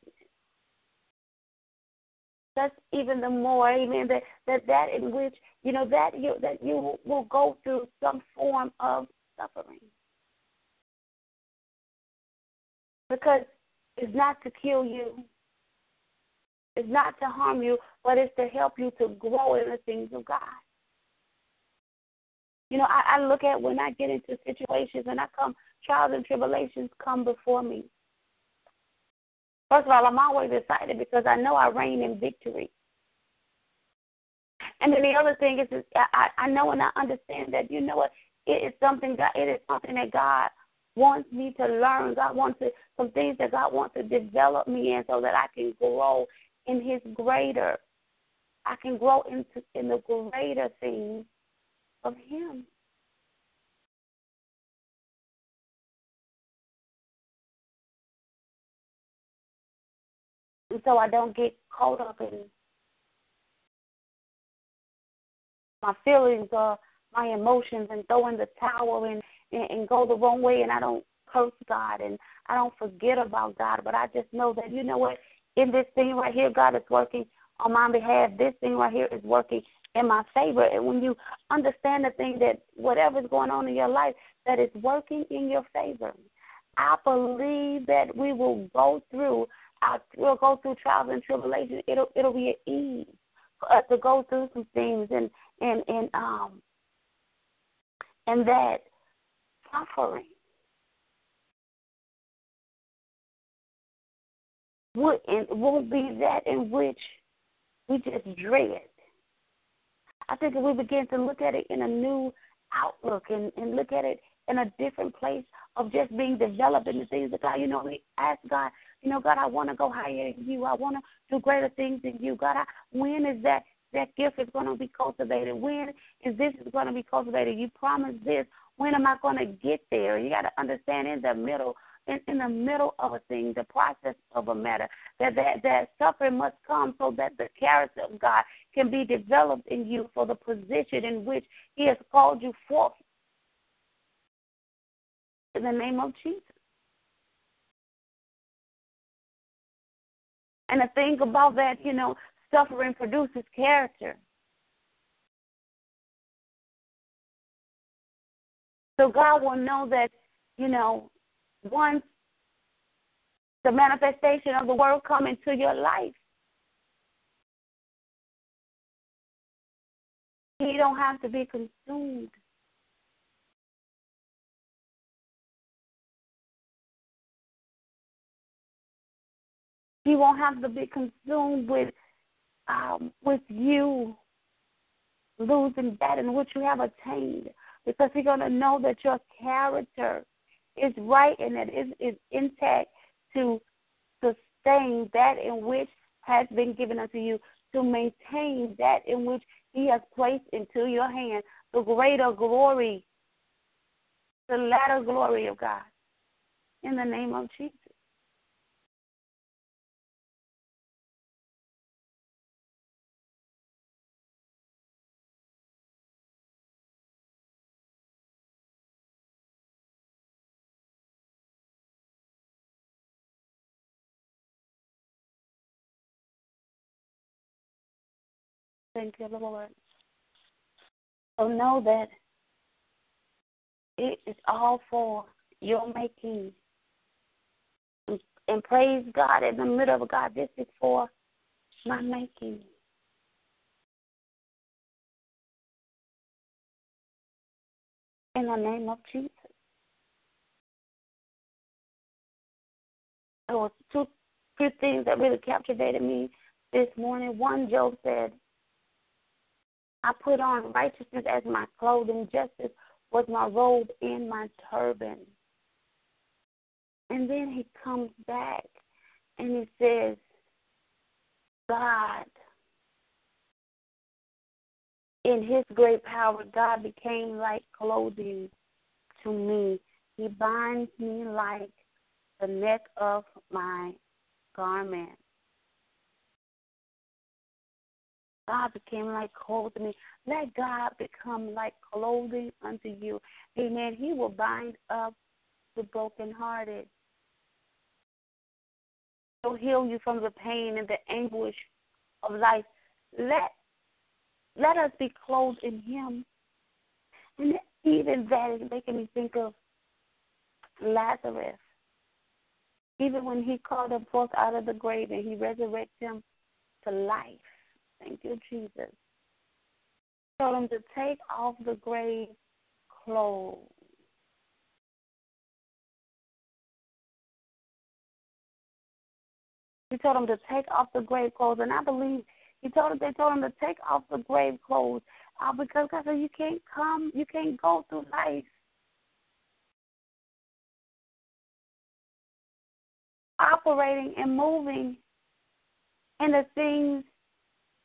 That's even the more, amen. That that that in which you know that you that you will go through some form of suffering because it's not to kill you, it's not to harm you, but it's to help you to grow in the things of God. You know, I, I look at when I get into situations and I come trials and tribulations come before me. First of all, I'm always excited because I know I reign in victory. And then the other thing is, is I, I know and I understand that you know what it is something God it is something that God wants me to learn. God wants to some things that God wants to develop me in so that I can grow in His greater. I can grow into in the greater things of Him. And so I don't get caught up in my feelings or my emotions and throw in the towel and, and, and go the wrong way and I don't curse God and I don't forget about God, but I just know that you know what, in this thing right here, God is working on my behalf. This thing right here is working in my favor. And when you understand the thing that whatever's going on in your life, that is working in your favor, I believe that we will go through I will go through trials and tribulations. It'll it'll be an ease for us to go through some things and and and um and that suffering would and won't be that in which we just dread. I think if we begin to look at it in a new outlook and, and look at it in a different place of just being developed in the things of God, you know, we ask God you know, God, I want to go higher in you. I want to do greater things in you. God, I, when is that that gift is going to be cultivated? When is this is going to be cultivated? You promised this. When am I going to get there? You got to understand in the middle, in, in the middle of a thing, the process of a matter, that, that that suffering must come so that the character of God can be developed in you for the position in which He has called you forth. In the name of Jesus. And the thing about that, you know, suffering produces character. So God will know that, you know, once the manifestation of the word come into your life, you don't have to be consumed. He won't have to be consumed with um, with you losing that in which you have attained, because going to know that your character is right and that it is intact to sustain that in which has been given unto you, to maintain that in which He has placed into your hand, the greater glory, the latter glory of God. In the name of Jesus. Thank you, Lord. So know that it is all for your making. And praise God in the middle of God. This is for my making. In the name of Jesus. there was two two things that really captivated me this morning. One, Job said, I put on righteousness as my clothing, justice was my robe and my turban. And then he comes back and he says, God, in his great power, God became like clothing to me. He binds me like the neck of my garment. God became like clothing. Let God become like clothing unto you. Amen. He will bind up the brokenhearted. He'll heal you from the pain and the anguish of life. Let let us be clothed in Him. And even that is making me think of Lazarus. Even when he called him forth out of the grave and he resurrected him to life. Thank you, Jesus. Told him to take off the grave clothes. He told him to take off the grave clothes, and I believe he told him they told him to take off the grave clothes uh, because God said you can't come, you can't go through life operating and moving in the things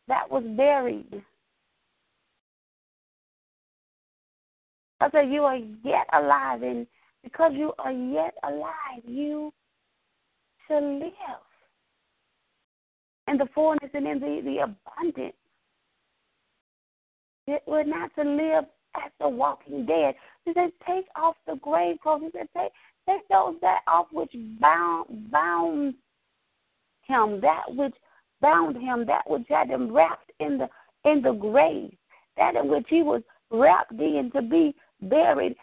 that was buried. I said, You are yet alive, and because you are yet alive, you shall live in the fullness and in the, the abundance. We're not to live as the walking dead. He said, Take off the grave clothes. He said, Take, take those that off which bound, bound him, that which bound him, that which had him wrapped in the in the grave, that in which he was wrapped in to be buried.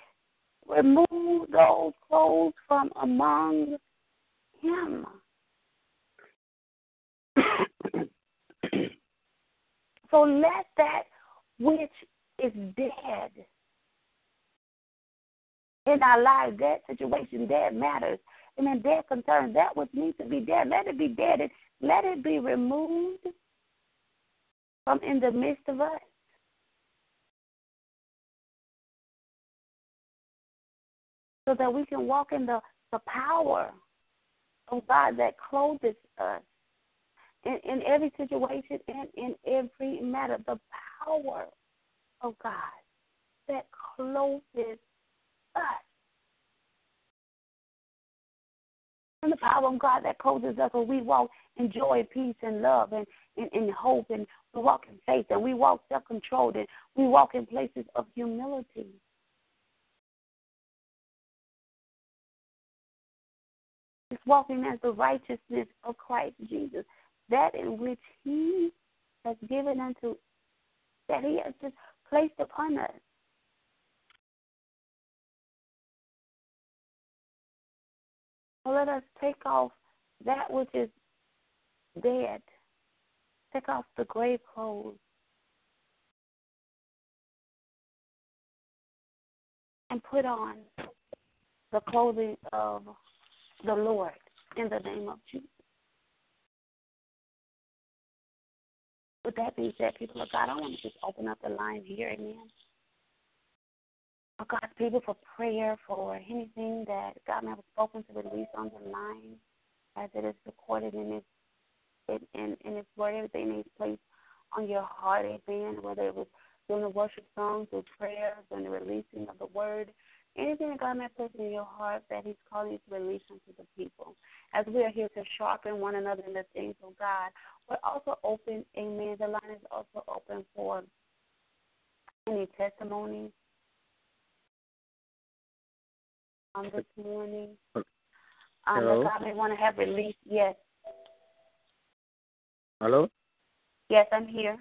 Remove those clothes from among him. so let that which is dead in our lives, dead situation, dead matters, and then dead concerns, that which needs to be dead, let it be dead let it be removed from in the midst of us. So that we can walk in the, the power of God that clothes us in, in every situation and in every matter. The power of God that clothes us. And the power of God that closes us when we walk in joy, peace, and love, and, and, and hope, and we walk in faith, and we walk self controlled, and we walk in places of humility. It's walking as the righteousness of Christ Jesus, that in which He has given unto, that He has just placed upon us. Let us take off that which is dead. Take off the grave clothes. And put on the clothing of the Lord in the name of Jesus. With that being said, people of God, I want to just open up the line here, amen. For God's people for prayer, for anything that God may have spoken to release on the line as it is recorded in His in, in His Word, everything that He's placed on your heart, amen. Whether it was doing the worship songs or prayers and the releasing of the Word, anything that God may have placed in your heart that He's calling you to release unto the people. As we are here to sharpen one another in the things of God, we're also open, amen. The line is also open for any testimonies um, this morning. Um, Hello? God may want to have released. Yes. Hello? Yes, I'm here.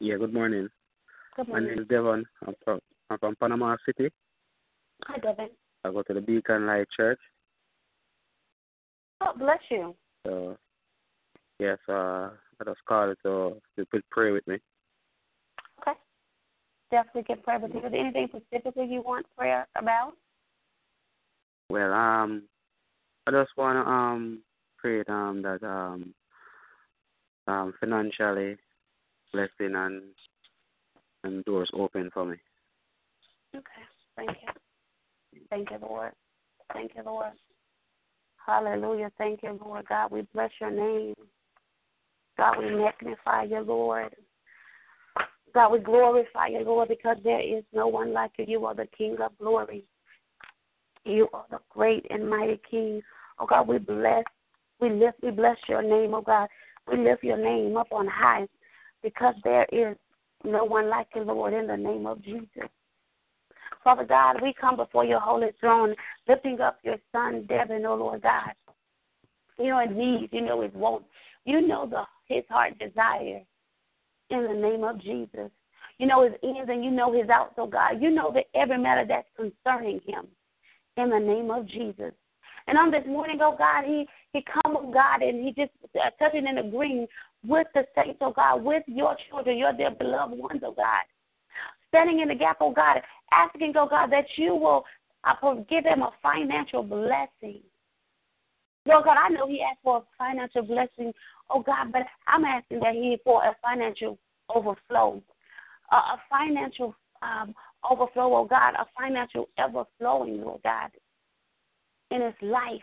Yeah, good morning. Good morning. My name is Devon. I'm from, I'm from Panama City. Hi, Devon. I go to the Beacon Light Church. Oh, bless you. So, yes, uh, I just called so you could pray with me. Okay. Definitely get prayer with you. Is there anything specifically you want prayer about? Well, um, I just wanna um pray um that um um financially blessing and and doors open for me. Okay. Thank you. Thank you, Lord. Thank you, Lord. Hallelujah. Thank you, Lord. God, we bless your name. God, we magnify you, Lord. God, we glorify you, Lord, because there is no one like you. You are the King of glory. You are the great and mighty King. Oh God, we bless, we lift, we bless your name, oh God. We lift your name up on high because there is no one like you, Lord, in the name of Jesus. Father God, we come before your holy throne, lifting up your son, Devin, oh Lord God. You know his needs, you know his wants, you know the his heart desire in the name of Jesus. You know his ins and you know his outs, oh God. You know that every matter that's concerning him in the name of Jesus. And on this morning, oh God, he he come, oh God, and he just uh, touching and agreeing with the saints, oh God, with your children, your dear beloved ones, oh God. Standing in the gap, oh God, asking, oh God, that you will uh, give them a financial blessing. Lord God, I know he asked for a financial blessing, oh God, but I'm asking that he for a financial overflow, uh, a financial um, overflow, oh God, a financial overflowing, Lord God, in his life,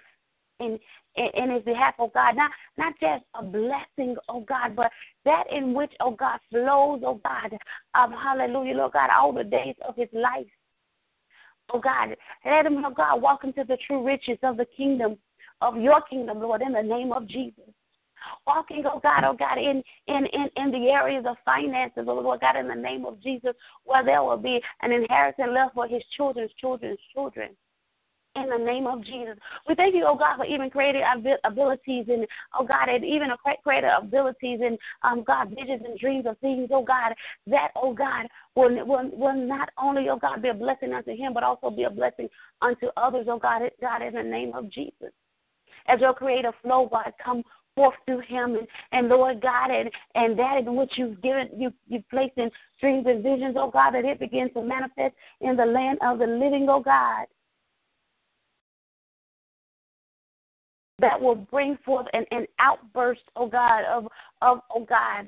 in, in his behalf, oh God. Not not just a blessing, oh God, but that in which, oh God, flows, oh God, um, hallelujah, Lord God, all the days of his life. Oh God, let him, oh God, walk into the true riches of the kingdom, of your kingdom, Lord, in the name of Jesus walking, oh God, oh God, in, in, in, in the areas of finances, oh Lord God, in the name of Jesus, where there will be an inheritance left for his children's children's children. In the name of Jesus. We thank you, oh God, for even creating abilities and, oh God, and even creating abilities and, um, God, visions and dreams of things, oh God, that, oh God, will, will, will not only, oh God, be a blessing unto him, but also be a blessing unto others, oh God, God, in the name of Jesus as your creative flow, God, come forth through him and, and Lord God and, and that in which you've given you you've placed in dreams and visions, oh God, that it begins to manifest in the land of the living, oh God. That will bring forth an, an outburst, oh God, of of oh God,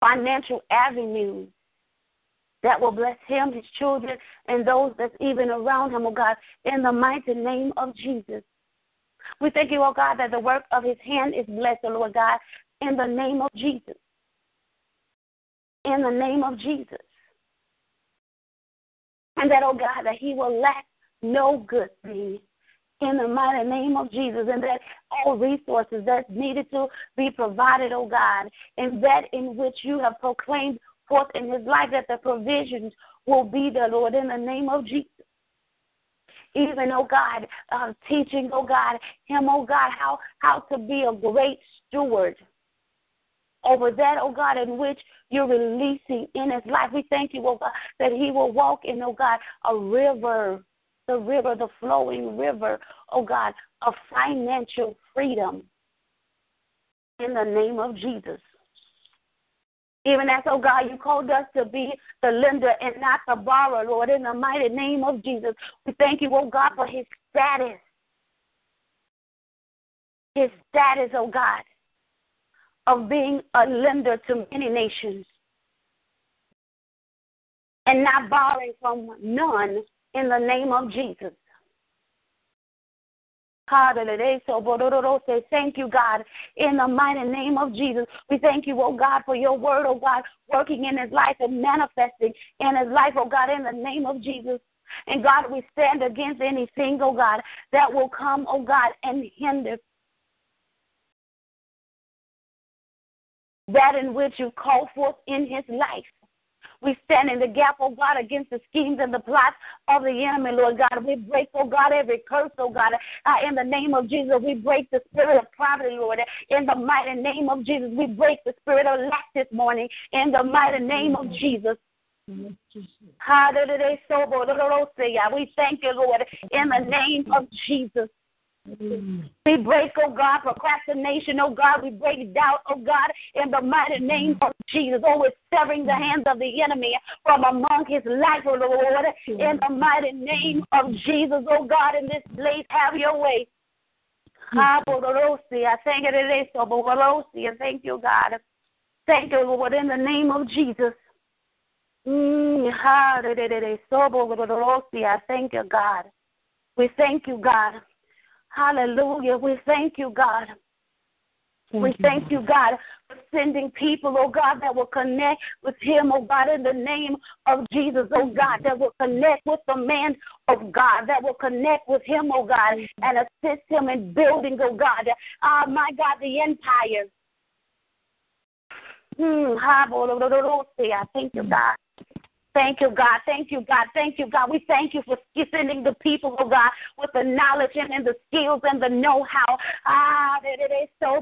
financial avenues that will bless him, his children, and those that's even around him, oh God, in the mighty name of Jesus. We thank you, oh God, that the work of his hand is blessed, oh Lord God, in the name of Jesus. In the name of Jesus. And that, oh God, that he will lack no good thing in the mighty name of Jesus, and that all resources that's needed to be provided, oh God, and that in which you have proclaimed forth in his life, that the provisions will be there, Lord, in the name of Jesus even, oh God, uh, teaching, oh God, him, oh God, how, how to be a great steward over that, oh God, in which you're releasing in his life. We thank you, oh God, that he will walk in, oh God, a river, the river, the flowing river, oh God, of financial freedom in the name of Jesus. Even as, oh God, you called us to be the lender and not the borrower, Lord, in the mighty name of Jesus. We thank you, oh God, for his status. His status, oh God, of being a lender to many nations and not borrowing from none in the name of Jesus. Thank you, God, in the mighty name of Jesus. We thank you, oh God, for your word, oh God, working in his life and manifesting in his life, oh God, in the name of Jesus. And God, we stand against anything, oh God, that will come, oh God, and hinder that in which you call forth in his life. We stand in the gap, oh God, against the schemes and the plots of the enemy, Lord God. We break, oh God, every curse, oh God. Uh, in the name of Jesus, we break the spirit of poverty, Lord. In the mighty name of Jesus, we break the spirit of lack this morning. In the mighty name of Jesus. We thank you, Lord, in the name of Jesus. We break, oh God, procrastination, oh God. We break doubt, oh God, in the mighty name of Jesus. Oh, we're severing the hands of the enemy from among his life, oh Lord. In the mighty name of Jesus, oh God, in this place, have your way. I thank you, thank you, God. Thank you, Lord, in the name of Jesus. Mm, I thank you, God. We thank you, God. Hallelujah. We thank you, God. we thank you, God, for sending people, oh God, that will connect with him, oh God, in the name of Jesus, oh God, that will connect with the man of God, that will connect with him, oh God, and assist him in building, oh God, ah, my God, the empire. Hmm, I thank you, God. Thank you, God. Thank you, God. Thank you, God. We thank you for sending the people, oh God, with the knowledge and, and the skills and the know-how. Ah, so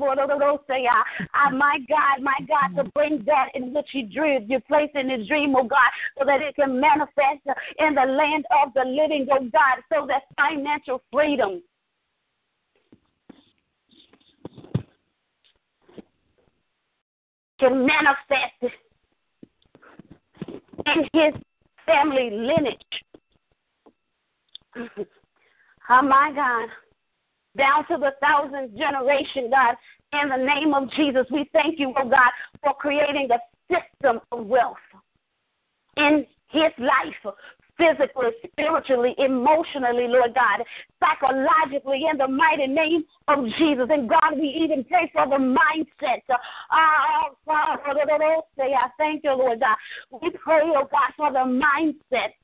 ah, my God, my God, to bring that in which you placed in His dream, oh God, so that it can manifest in the land of the living, oh God, so that financial freedom. Can manifest in his family lineage. oh my God. Down to the thousandth generation, God. In the name of Jesus, we thank you, oh God, for creating a system of wealth in his life physically, spiritually, emotionally, Lord God, psychologically, in the mighty name of Jesus. And God, we even pray for the mindset. Ah, I thank you, Lord God. We pray, oh God, for the mindset.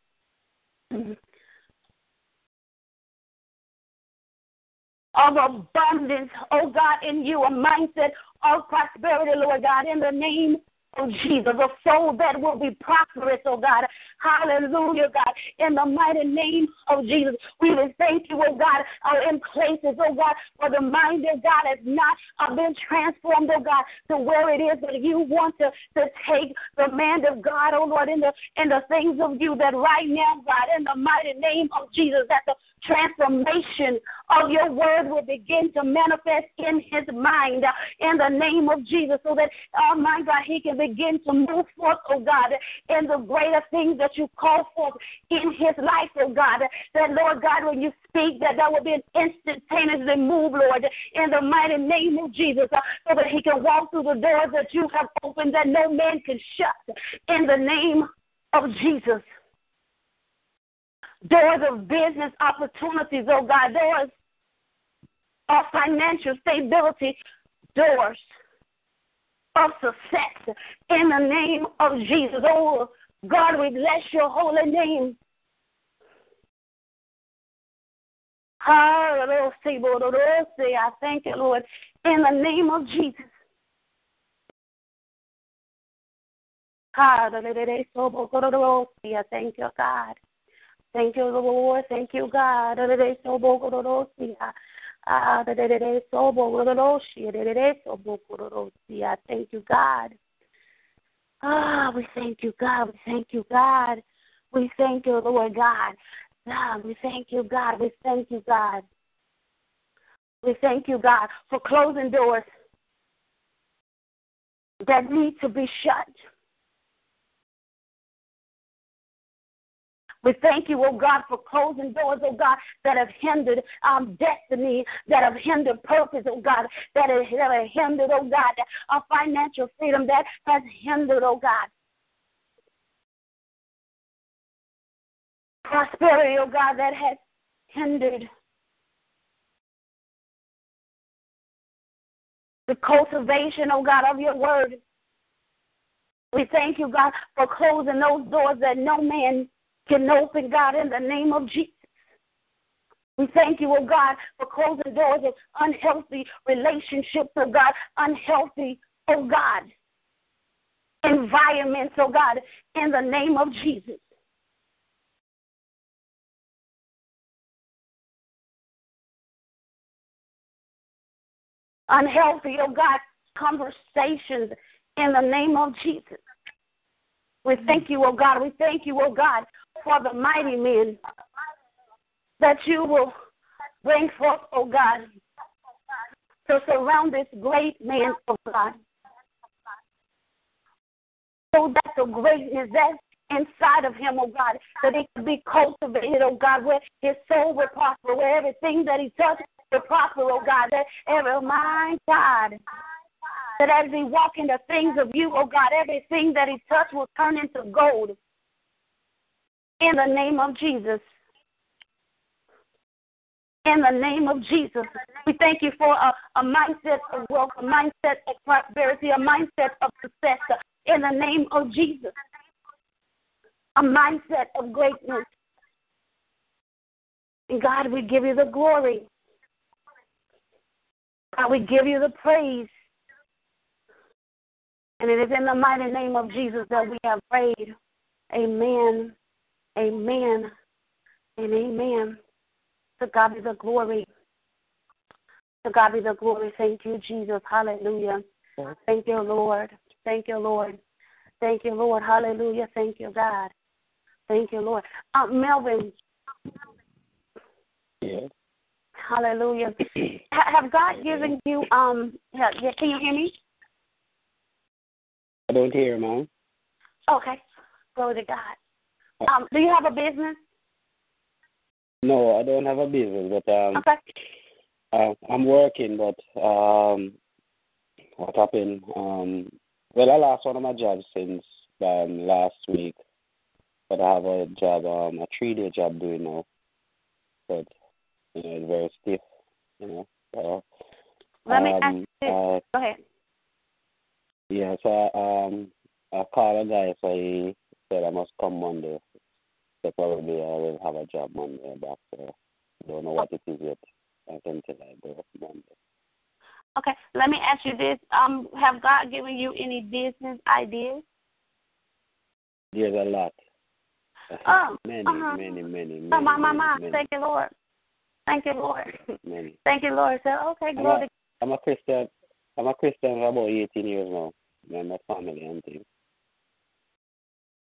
Of abundance, oh God, in you, a mindset of prosperity, Lord God, in the name of Jesus, a soul that will be prosperous, oh God. Hallelujah, God. In the mighty name of Jesus, we will thank you, oh God, uh, in places, oh God, where the mind of God has not uh, been transformed, oh God, to where it is that you want to, to take the man of God, oh Lord, in the in the things of you that right now, God, in the mighty name of Jesus, that the transformation of your word will begin to manifest in his mind in the name of Jesus so that, oh my God, he can begin to move forth, oh God, in the greater things that you call forth in his life, oh God. That, Lord God, when you speak, that that will be an instantaneously move, Lord, in the mighty name of Jesus, so that he can walk through the doors that you have opened that no man can shut in the name of Jesus doors of business opportunities, oh God, doors of financial stability, doors of success in the name of Jesus. Oh God, we bless your holy name. I thank you, Lord, in the name of Jesus. I thank you, God. Thank you, Lord. Thank you, God. Thank you, God. Ah, we thank you, God. We thank you, God. We thank you, Lord God. Ah, we thank you, God. We thank you, God. We thank you, God, for closing doors that need to be shut. We thank you, oh God, for closing doors, oh God, that have hindered um, destiny, that have hindered purpose, oh God, that have, that have hindered, oh God, our financial freedom, that has hindered, oh God. Prosperity, oh God, that has hindered the cultivation, oh God, of your word. We thank you, God, for closing those doors that no man can open, God, in the name of Jesus. We thank you, oh God, for closing doors of unhealthy relationships, oh God, unhealthy, oh God, environments, oh God, in the name of Jesus. Unhealthy, oh God, conversations in the name of Jesus. We thank you, oh God. We thank you, oh God, for the mighty men that you will bring forth, oh God, to surround this great man, oh God. So that the greatness that's inside of him, oh God, that it can be cultivated, oh God, where his soul will prosper, where everything that he touches will prosper, oh God, that every mind, God, that as he walk in the things of you, oh God, everything that he touch will turn into gold. In the name of Jesus. In the name of Jesus. We thank you for a, a mindset of wealth, a mindset of prosperity, a mindset of success. In the name of Jesus. A mindset of greatness. And God, we give you the glory. God, we give you the praise. And it is in the mighty name of Jesus that we have prayed. Amen. Amen. And amen. To God be the glory. To God be the glory. Thank you, Jesus. Hallelujah. Thank you, Lord. Thank you, Lord. Thank you, Lord. Hallelujah. Thank you, God. Thank you, Lord. Uh, Melvin. Yes. Hallelujah. have God given you um? Yeah, can you hear me? I don't hear, ma'am. Okay. Glory to God. Um, do you have a business? No, I don't have a business, but um, okay. uh, I'm working. But um, what happened? Um, well, I lost one of my jobs since um, last week, but I have a job, um, a three-day job doing now. But you know, it's very stiff, you know. So, Let me um, ask you. uh, Go ahead. Yeah, so um, I called a guy, so he said I must come Monday. So probably I will have a job Monday back there. Don't know what it is yet until I go Monday. Okay, let me ask you this: Um, have God given you any business ideas? There's a lot. Oh, many, uh-huh. many, many, many. Oh, my, my, my. many, Thank you, Lord. Thank you, Lord. many. Thank you, Lord. So, okay, I'm glory a, I'm a Christian. I'm a Christian for about 18 years now. My family and things.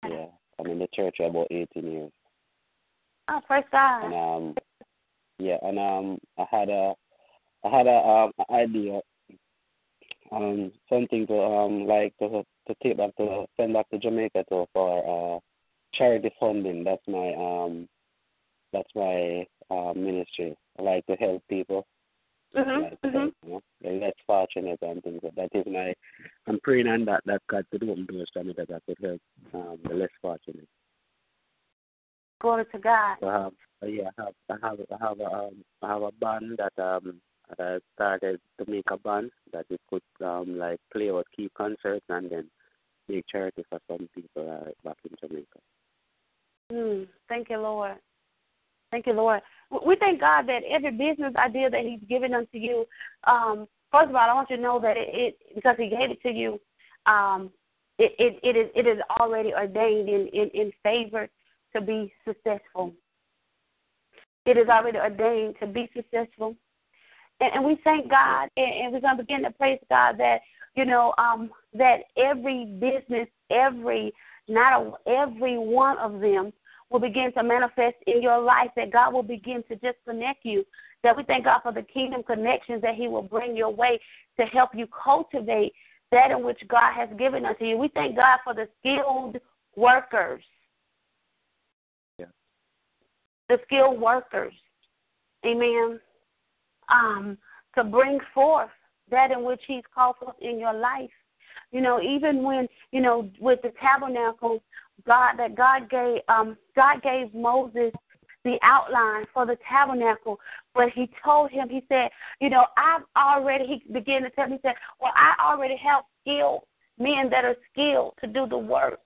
Yeah, I'm in the church for about 18 years. Oh, praise God. And um, yeah, and um, I had a, I had a um idea, um, something to um like to to take back to send back to Jamaica to for uh charity funding. That's my um, that's my uh, ministry. I like to help people. Mhm. to Mhm. you know, less fortunate and things that. That is my. I'm praying on that that God could open doors for me that I could help um the less fortunate. Glory to God. So I have, uh, yeah, I have, I have, I have a, um, I have a band that um, that I started to make a band that it could um, like play or keep concerts and then make charity for some people uh, back in Jamaica. Mm, thank you, Lord. Thank you, Lord. We thank God that every business idea that He's given unto you, um, first of all, I want you to know that it, it because He gave it to you, um, it, it, it is it is already ordained in, in, in favor to be successful. It is already ordained to be successful. And, and we thank God, and, and we're going to begin to praise God that, you know, um, that every business, every, not a, every one of them will begin to manifest in your life, that God will begin to just connect you. That we thank God for the kingdom connections that He will bring your way to help you cultivate that in which God has given unto you. We thank God for the skilled workers. Yeah. The skilled workers. Amen. Um, to bring forth that in which He's called forth in your life. You know, even when, you know, with the tabernacle, God that God gave um God gave Moses the outline for the tabernacle, but he told him, he said, you know, I've already he began to tell me, he said, Well, I already have skilled men that are skilled to do the work.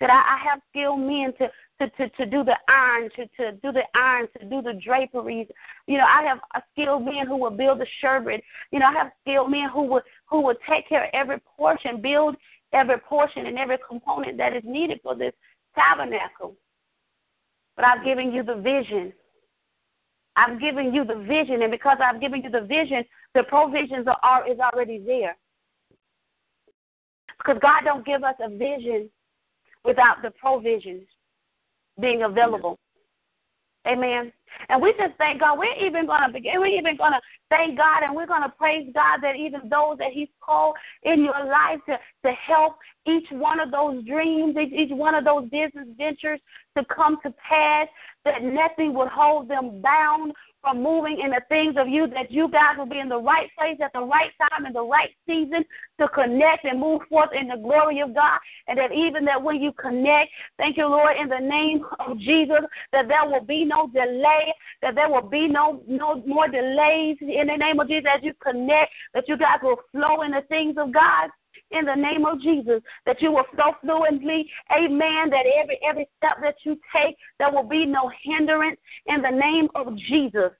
That I, I have skilled men to to, to, to do the iron, to, to do the iron, to do the draperies. You know, I have skilled men who will build the sherbet. You know, I have skilled men who will who will take care of every portion, build every portion and every component that is needed for this tabernacle. But I've given you the vision. I've given you the vision, and because I've given you the vision, the provisions are, is already there. Because God don't give us a vision without the provisions being available. Amen. And we just thank God. We're even gonna begin. We're even gonna thank God, and we're gonna praise God that even those that He's called in your life to to help each one of those dreams, each, each one of those business ventures to come to pass. That nothing would hold them bound from moving in the things of you, that you guys will be in the right place at the right time in the right season to connect and move forth in the glory of God. And that even that when you connect, thank you, Lord, in the name of Jesus, that there will be no delay, that there will be no no more delays in the name of Jesus as you connect, that you guys will flow in the things of God in the name of Jesus, that you will flow fluently. Amen. That every every step that you take, there will be no hindrance in the name of Jesus.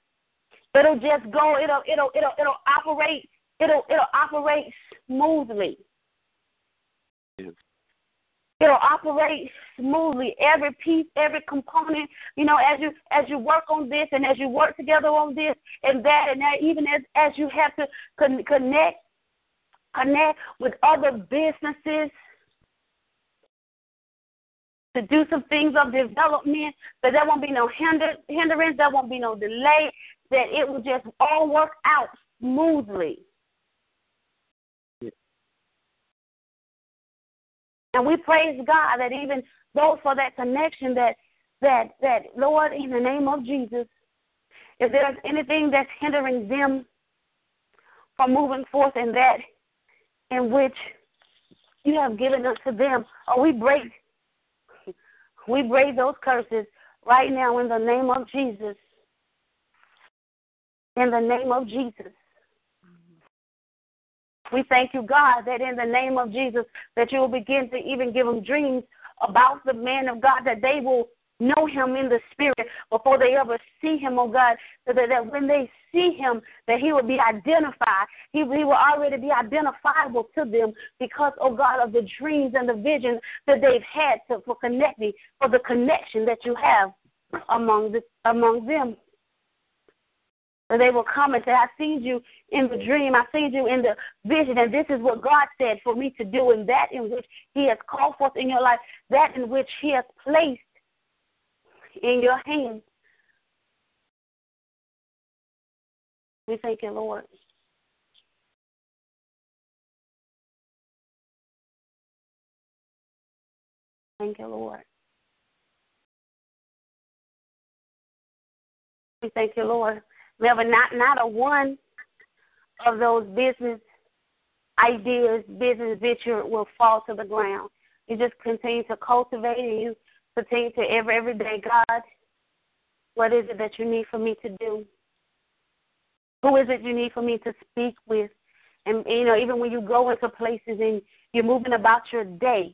It'll just go, it'll it'll it'll it'll operate, it'll it'll operate smoothly. Yes. It'll operate smoothly. Every piece, every component, you know, as you as you work on this and as you work together on this and that and that, even as as you have to con- connect connect with other businesses to do some things of development, but there won't be no hinder, hindrance, there won't be no delay, that it will just all work out smoothly. And we praise God that even those for that connection that that that Lord in the name of Jesus, if there's anything that's hindering them from moving forth in that in which you have given unto them, or we break we break those curses right now in the name of Jesus. In the name of Jesus. We thank you, God, that in the name of Jesus, that you will begin to even give them dreams about the man of God, that they will know him in the spirit before they ever see him, oh God, so that, that when they see him, that he will be identified. He, he will already be identifiable to them because, oh God, of the dreams and the visions that they've had to, for connecting, for the connection that you have among the, among them. And they will come and say, I seen you in the dream, I seen you in the vision, and this is what God said for me to do, and that in which He has called forth in your life, that in which He has placed in your hands. We thank you, Lord. Thank you, Lord. We thank you, Lord. Never not not a one of those business ideas, business venture will fall to the ground. You just continue to cultivate and you continue to every every day, God, what is it that you need for me to do? Who is it you need for me to speak with? And you know, even when you go into places and you're moving about your day,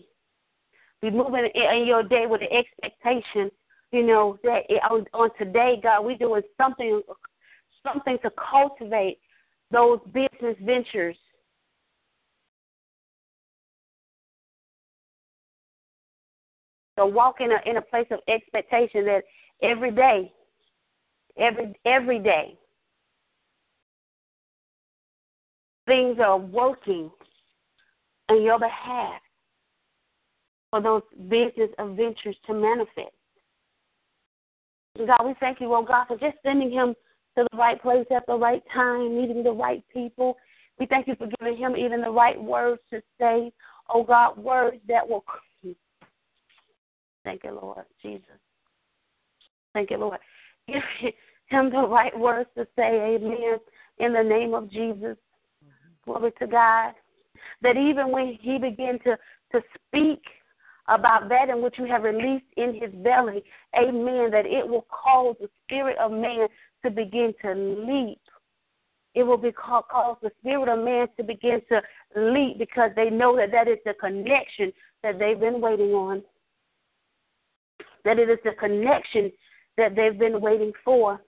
you're moving in your day with the expectation, you know, that on, on today, God, we're doing something, something to cultivate those business ventures. So walk in a in a place of expectation that every day, every every day, things are working on your behalf for those business adventures to manifest. God, we thank you, oh God, for just sending him to the right place at the right time, meeting the right people. We thank you for giving him even the right words to say, oh God, words that will. Thank you, Lord Jesus. Thank you, Lord. Give him the right words to say, amen, in the name of Jesus. Glory to God. That even when he began to, to speak about that in which you have released in his belly, amen, that it will cause the spirit of man to begin to leap. It will be called, cause the spirit of man to begin to leap because they know that that is the connection that they've been waiting on. That it is the connection that they've been waiting for.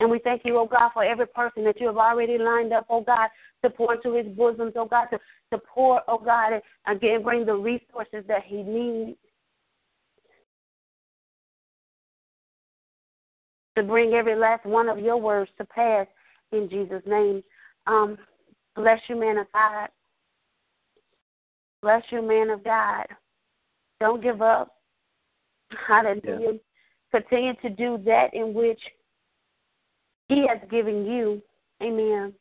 And we thank you, oh God, for every person that you have already lined up, oh God, to pour into his bosoms, oh God, to, pour, oh God, and again bring the resources that he needs. To bring every last one of your words to pass in Jesus' name. Um, bless you, man of God. Bless you, man of God. Don't give up. Hallelujah. continue to do that in which He has given you. Amen.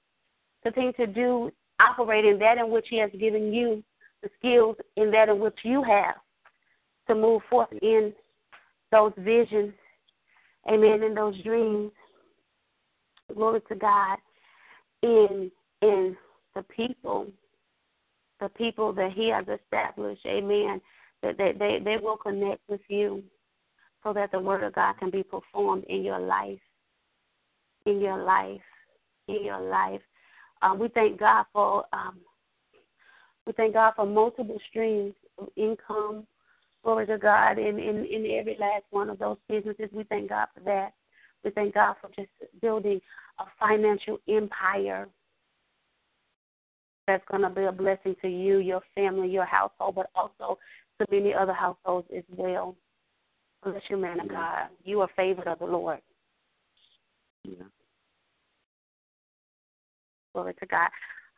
Continue to do, operate in that in which He has given you, the skills in that in which you have to move forth in those visions. Amen. In those dreams. Glory to God. In in the people, the people that He has established. Amen. They, they, they will connect with you so that the word of God can be performed in your life. In your life. In your life. Uh, we thank God for um, we thank God for multiple streams of income. Glory to God in, in, in every last one of those businesses. We thank God for that. We thank God for just building a financial empire that's going to be a blessing to you, your family, your household, but also to many other households as well. Bless you, man of God. You are favored of the Lord. Yeah. Glory to God.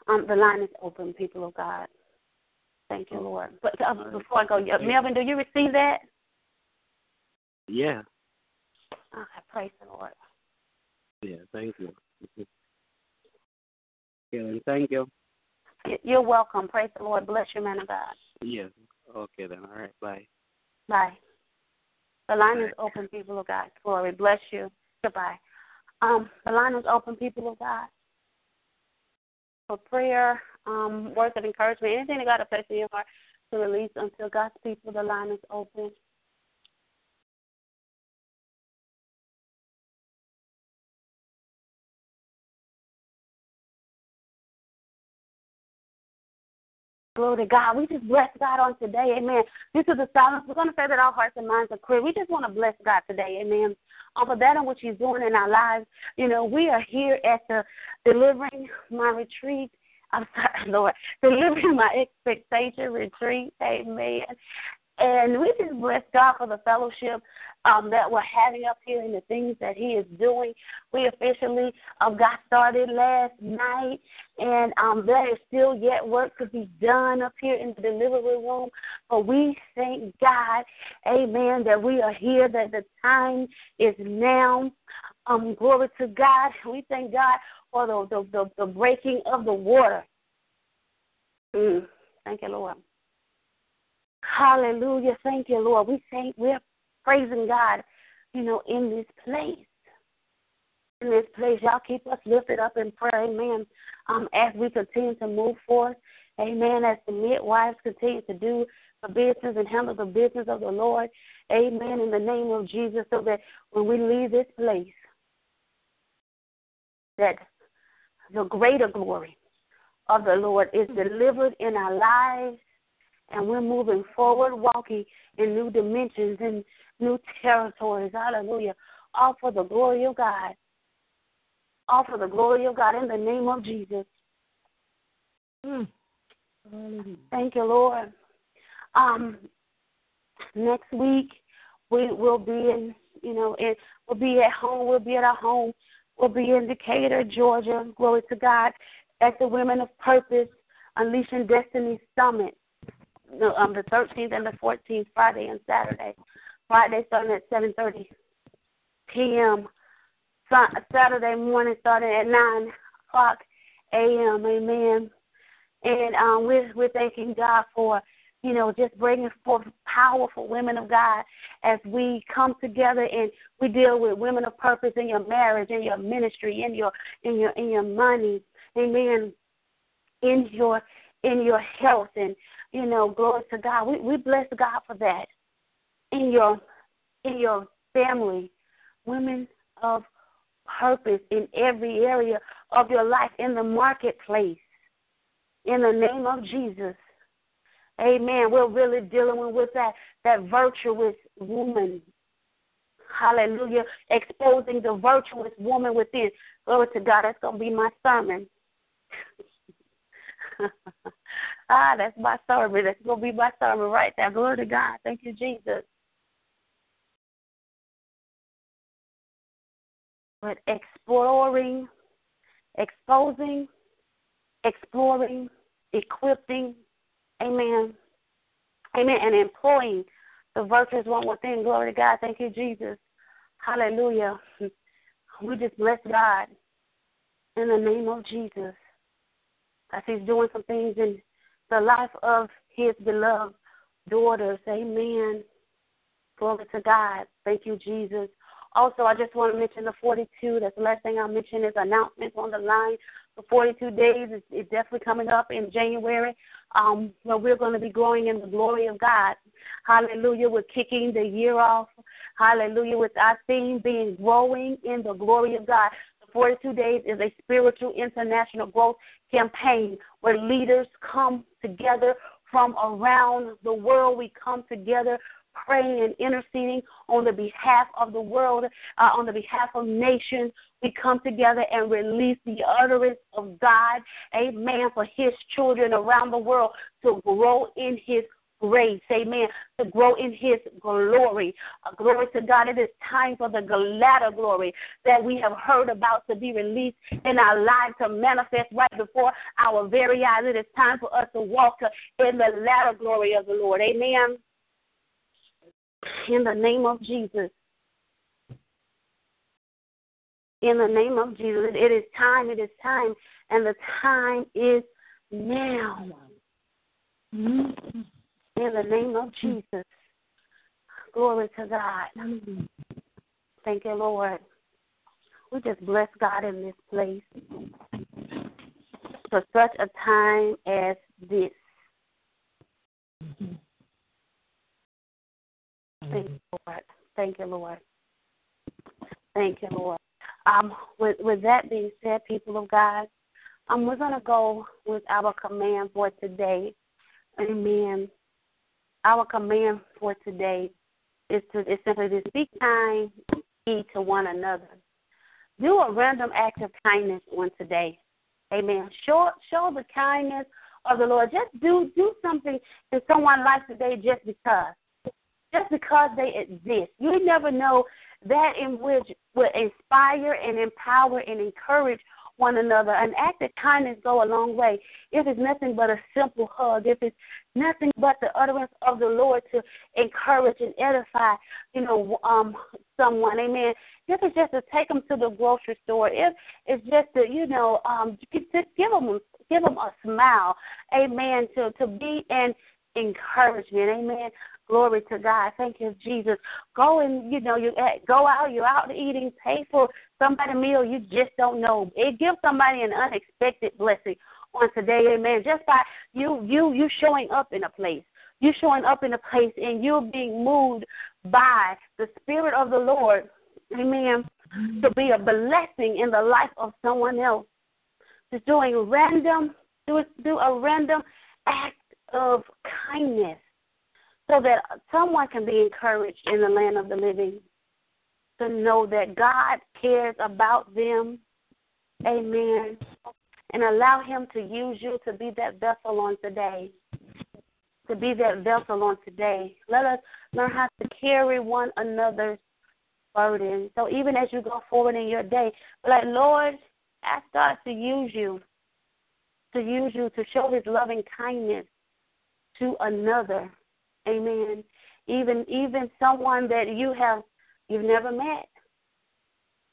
Um, the line is open, people of God. Thank you, Lord. But uh, before I go, Melvin, do you receive that? Yeah. Okay, praise the Lord. Yeah, thank you. Yeah, thank you. You're welcome. Praise the Lord. Bless you, man of God. Yeah. Okay then. All right. Bye. Bye. The line is open, people of God. Glory. Bless you. Goodbye. Um, the line is open, people of God. For prayer, um, words of encouragement, anything that God has placed in your heart to release until God's people, the line is open. Glory to God. We just bless God on today. Amen. Due to the silence, we're going to say that our hearts and minds are clear. We just want to bless God today. Amen. Um, for that and what He's doing in our lives. You know, we are here at the Delivering My Retreat. I'm sorry, Lord. Delivering My Expectation Retreat. Amen. And we just bless God for the fellowship um, that we're having up here and the things that He is doing. We officially um, got started last night, and um, there is still yet work to be done up here in the delivery room. But we thank God, amen, that we are here, that the time is now. Um, glory to God. We thank God for the, the, the, the breaking of the water. Mm, thank you, Lord. Hallelujah. Thank you, Lord. We thank we're praising God, you know, in this place. In this place. Y'all keep us lifted up in prayer, amen. Um, as we continue to move forth, amen, as the midwives continue to do the business and handle the business of the Lord, amen, in the name of Jesus, so that when we leave this place, that the greater glory of the Lord is delivered in our lives and we're moving forward, walking in new dimensions and new territories. Hallelujah. All for the glory of God. All for the glory of God in the name of Jesus. Mm. Thank you, Lord. Um, next week we will be in, you know, in, we'll be at home. We'll be at our home. We'll be in Decatur, Georgia. Glory to God at the Women of Purpose Unleashing Destiny Summit the, um, the 13th and the 14th, Friday and Saturday. Friday starting at 7:30 p.m. Saturday morning starting at 9 o'clock a.m. Amen. And um, we're we're thanking God for you know just bringing forth powerful women of God as we come together and we deal with women of purpose in your marriage, in your ministry, in your in your in your money, amen, in your in your health and you know, glory to God. We we bless God for that. In your in your family, women of purpose in every area of your life, in the marketplace. In the name of Jesus. Amen. We're really dealing with that that virtuous woman. Hallelujah. Exposing the virtuous woman within. Glory to God. That's gonna be my sermon. ah, that's my sermon. That's going to be my sermon right there. Glory to God. Thank you, Jesus. But exploring, exposing, exploring, equipping, amen, amen, and employing the virtues one within. Glory to God. Thank you, Jesus. Hallelujah. We just bless God in the name of Jesus as He's doing some things in the life of His beloved daughters. Amen. Glory to God. Thank you, Jesus. Also, I just want to mention the 42. That's the last thing I'll mention is announcements on the line. The 42 days is, is definitely coming up in January, um, where we're going to be growing in the glory of God. Hallelujah. We're kicking the year off. Hallelujah. With our theme being growing in the glory of God. The 42 days is a spiritual international growth campaign where leaders come together from around the world. We come together praying and interceding on the behalf of the world, uh, on the behalf of nations. We come together and release the utterance of God, amen, for his children around the world to grow in his grace, amen, to grow in his glory. Uh, glory to God. It is time for the latter glory that we have heard about to be released in our lives to manifest right before our very eyes. It is time for us to walk in the latter glory of the Lord. Amen. In the name of Jesus. In the name of Jesus. It is time. It is time. And the time is now. In the name of Jesus. Glory to God. Thank you, Lord. We just bless God in this place for such a time as this. Thank you, Lord. Thank you, Lord. Thank you, Lord. Um, with with that being said, people of God, um, we're gonna go with our command for today. Amen. Our command for today is to is simply to speak kind be to one another. Do a random act of kindness on today. Amen. Show show the kindness of the Lord. Just do do something in someone's life today just because just because they exist. You never know that in which will inspire and empower and encourage one another. An act of kindness go a long way. If it's nothing but a simple hug, if it's nothing but the utterance of the Lord to encourage and edify, you know, um, someone, amen. If it's just to take them to the grocery store, if it's just to, you know, um, just give them give them a smile, amen. To to be an encouragement, amen. Glory to God. Thank you, Jesus. Go and you know you eh, go out. You're out eating. Pay for somebody meal you just don't know. It gives somebody an unexpected blessing on today. Amen. Just by you you you showing up in a place. You showing up in a place and you're being moved by the Spirit of the Lord. Amen. To be a blessing in the life of someone else. Just doing random do do a random act of kindness so that someone can be encouraged in the land of the living to know that God cares about them. Amen. And allow Him to use you to be that vessel on today. To be that vessel on today. Let us learn how to carry one another's burden. So even as you go forward in your day, like, Lord, ask God to use you, to use you to show His loving kindness to another. Amen. Even even someone that you have you've never met.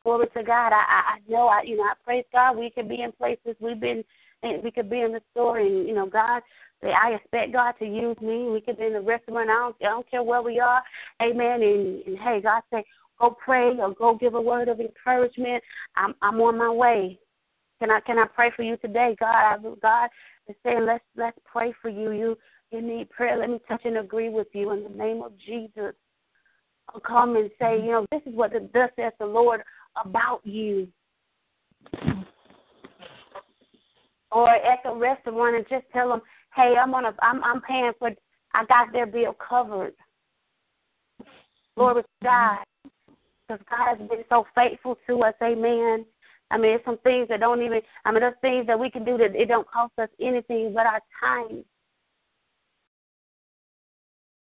Glory to God. I, I I know I you know I praise God. We could be in places we've been we could be in the store and you know God I expect God to use me. We could be in the restaurant. I don't I don't care where we are. Amen. And, and hey, God say go pray or go give a word of encouragement. I'm I'm on my way. Can I can I pray for you today? God I, God is saying let's let's pray for you. You you need prayer, let me touch and agree with you in the name of Jesus. Come and say, you know, this is what the thus says the Lord about you. Or at the restaurant and just tell them, hey, I'm on a, I'm, I'm paying for, I got their bill covered. Glory to God, because God has been so faithful to us. Amen. I mean, there's some things that don't even. I mean, there's things that we can do that it don't cost us anything but our time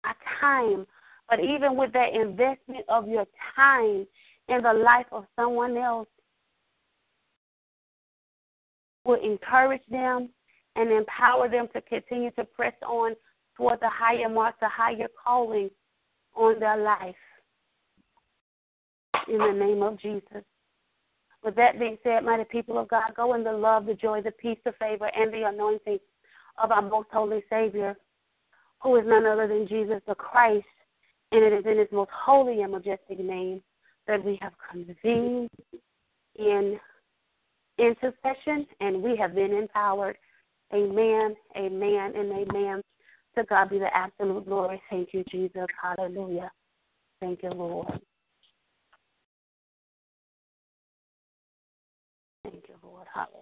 our time. But even with that investment of your time in the life of someone else, will encourage them and empower them to continue to press on toward the higher mark, the higher calling on their life. in the name of Jesus. With that being said, mighty people of God, go in the love, the joy, the peace, the favor, and the anointing of our most holy Savior, who is none other than Jesus the Christ. And it is in his most holy and majestic name that we have convened in intercession and we have been empowered. Amen, amen, and amen. To God be the absolute glory. Thank you, Jesus. Hallelujah. Thank you, Lord. Thank you, Lord. Hallelujah.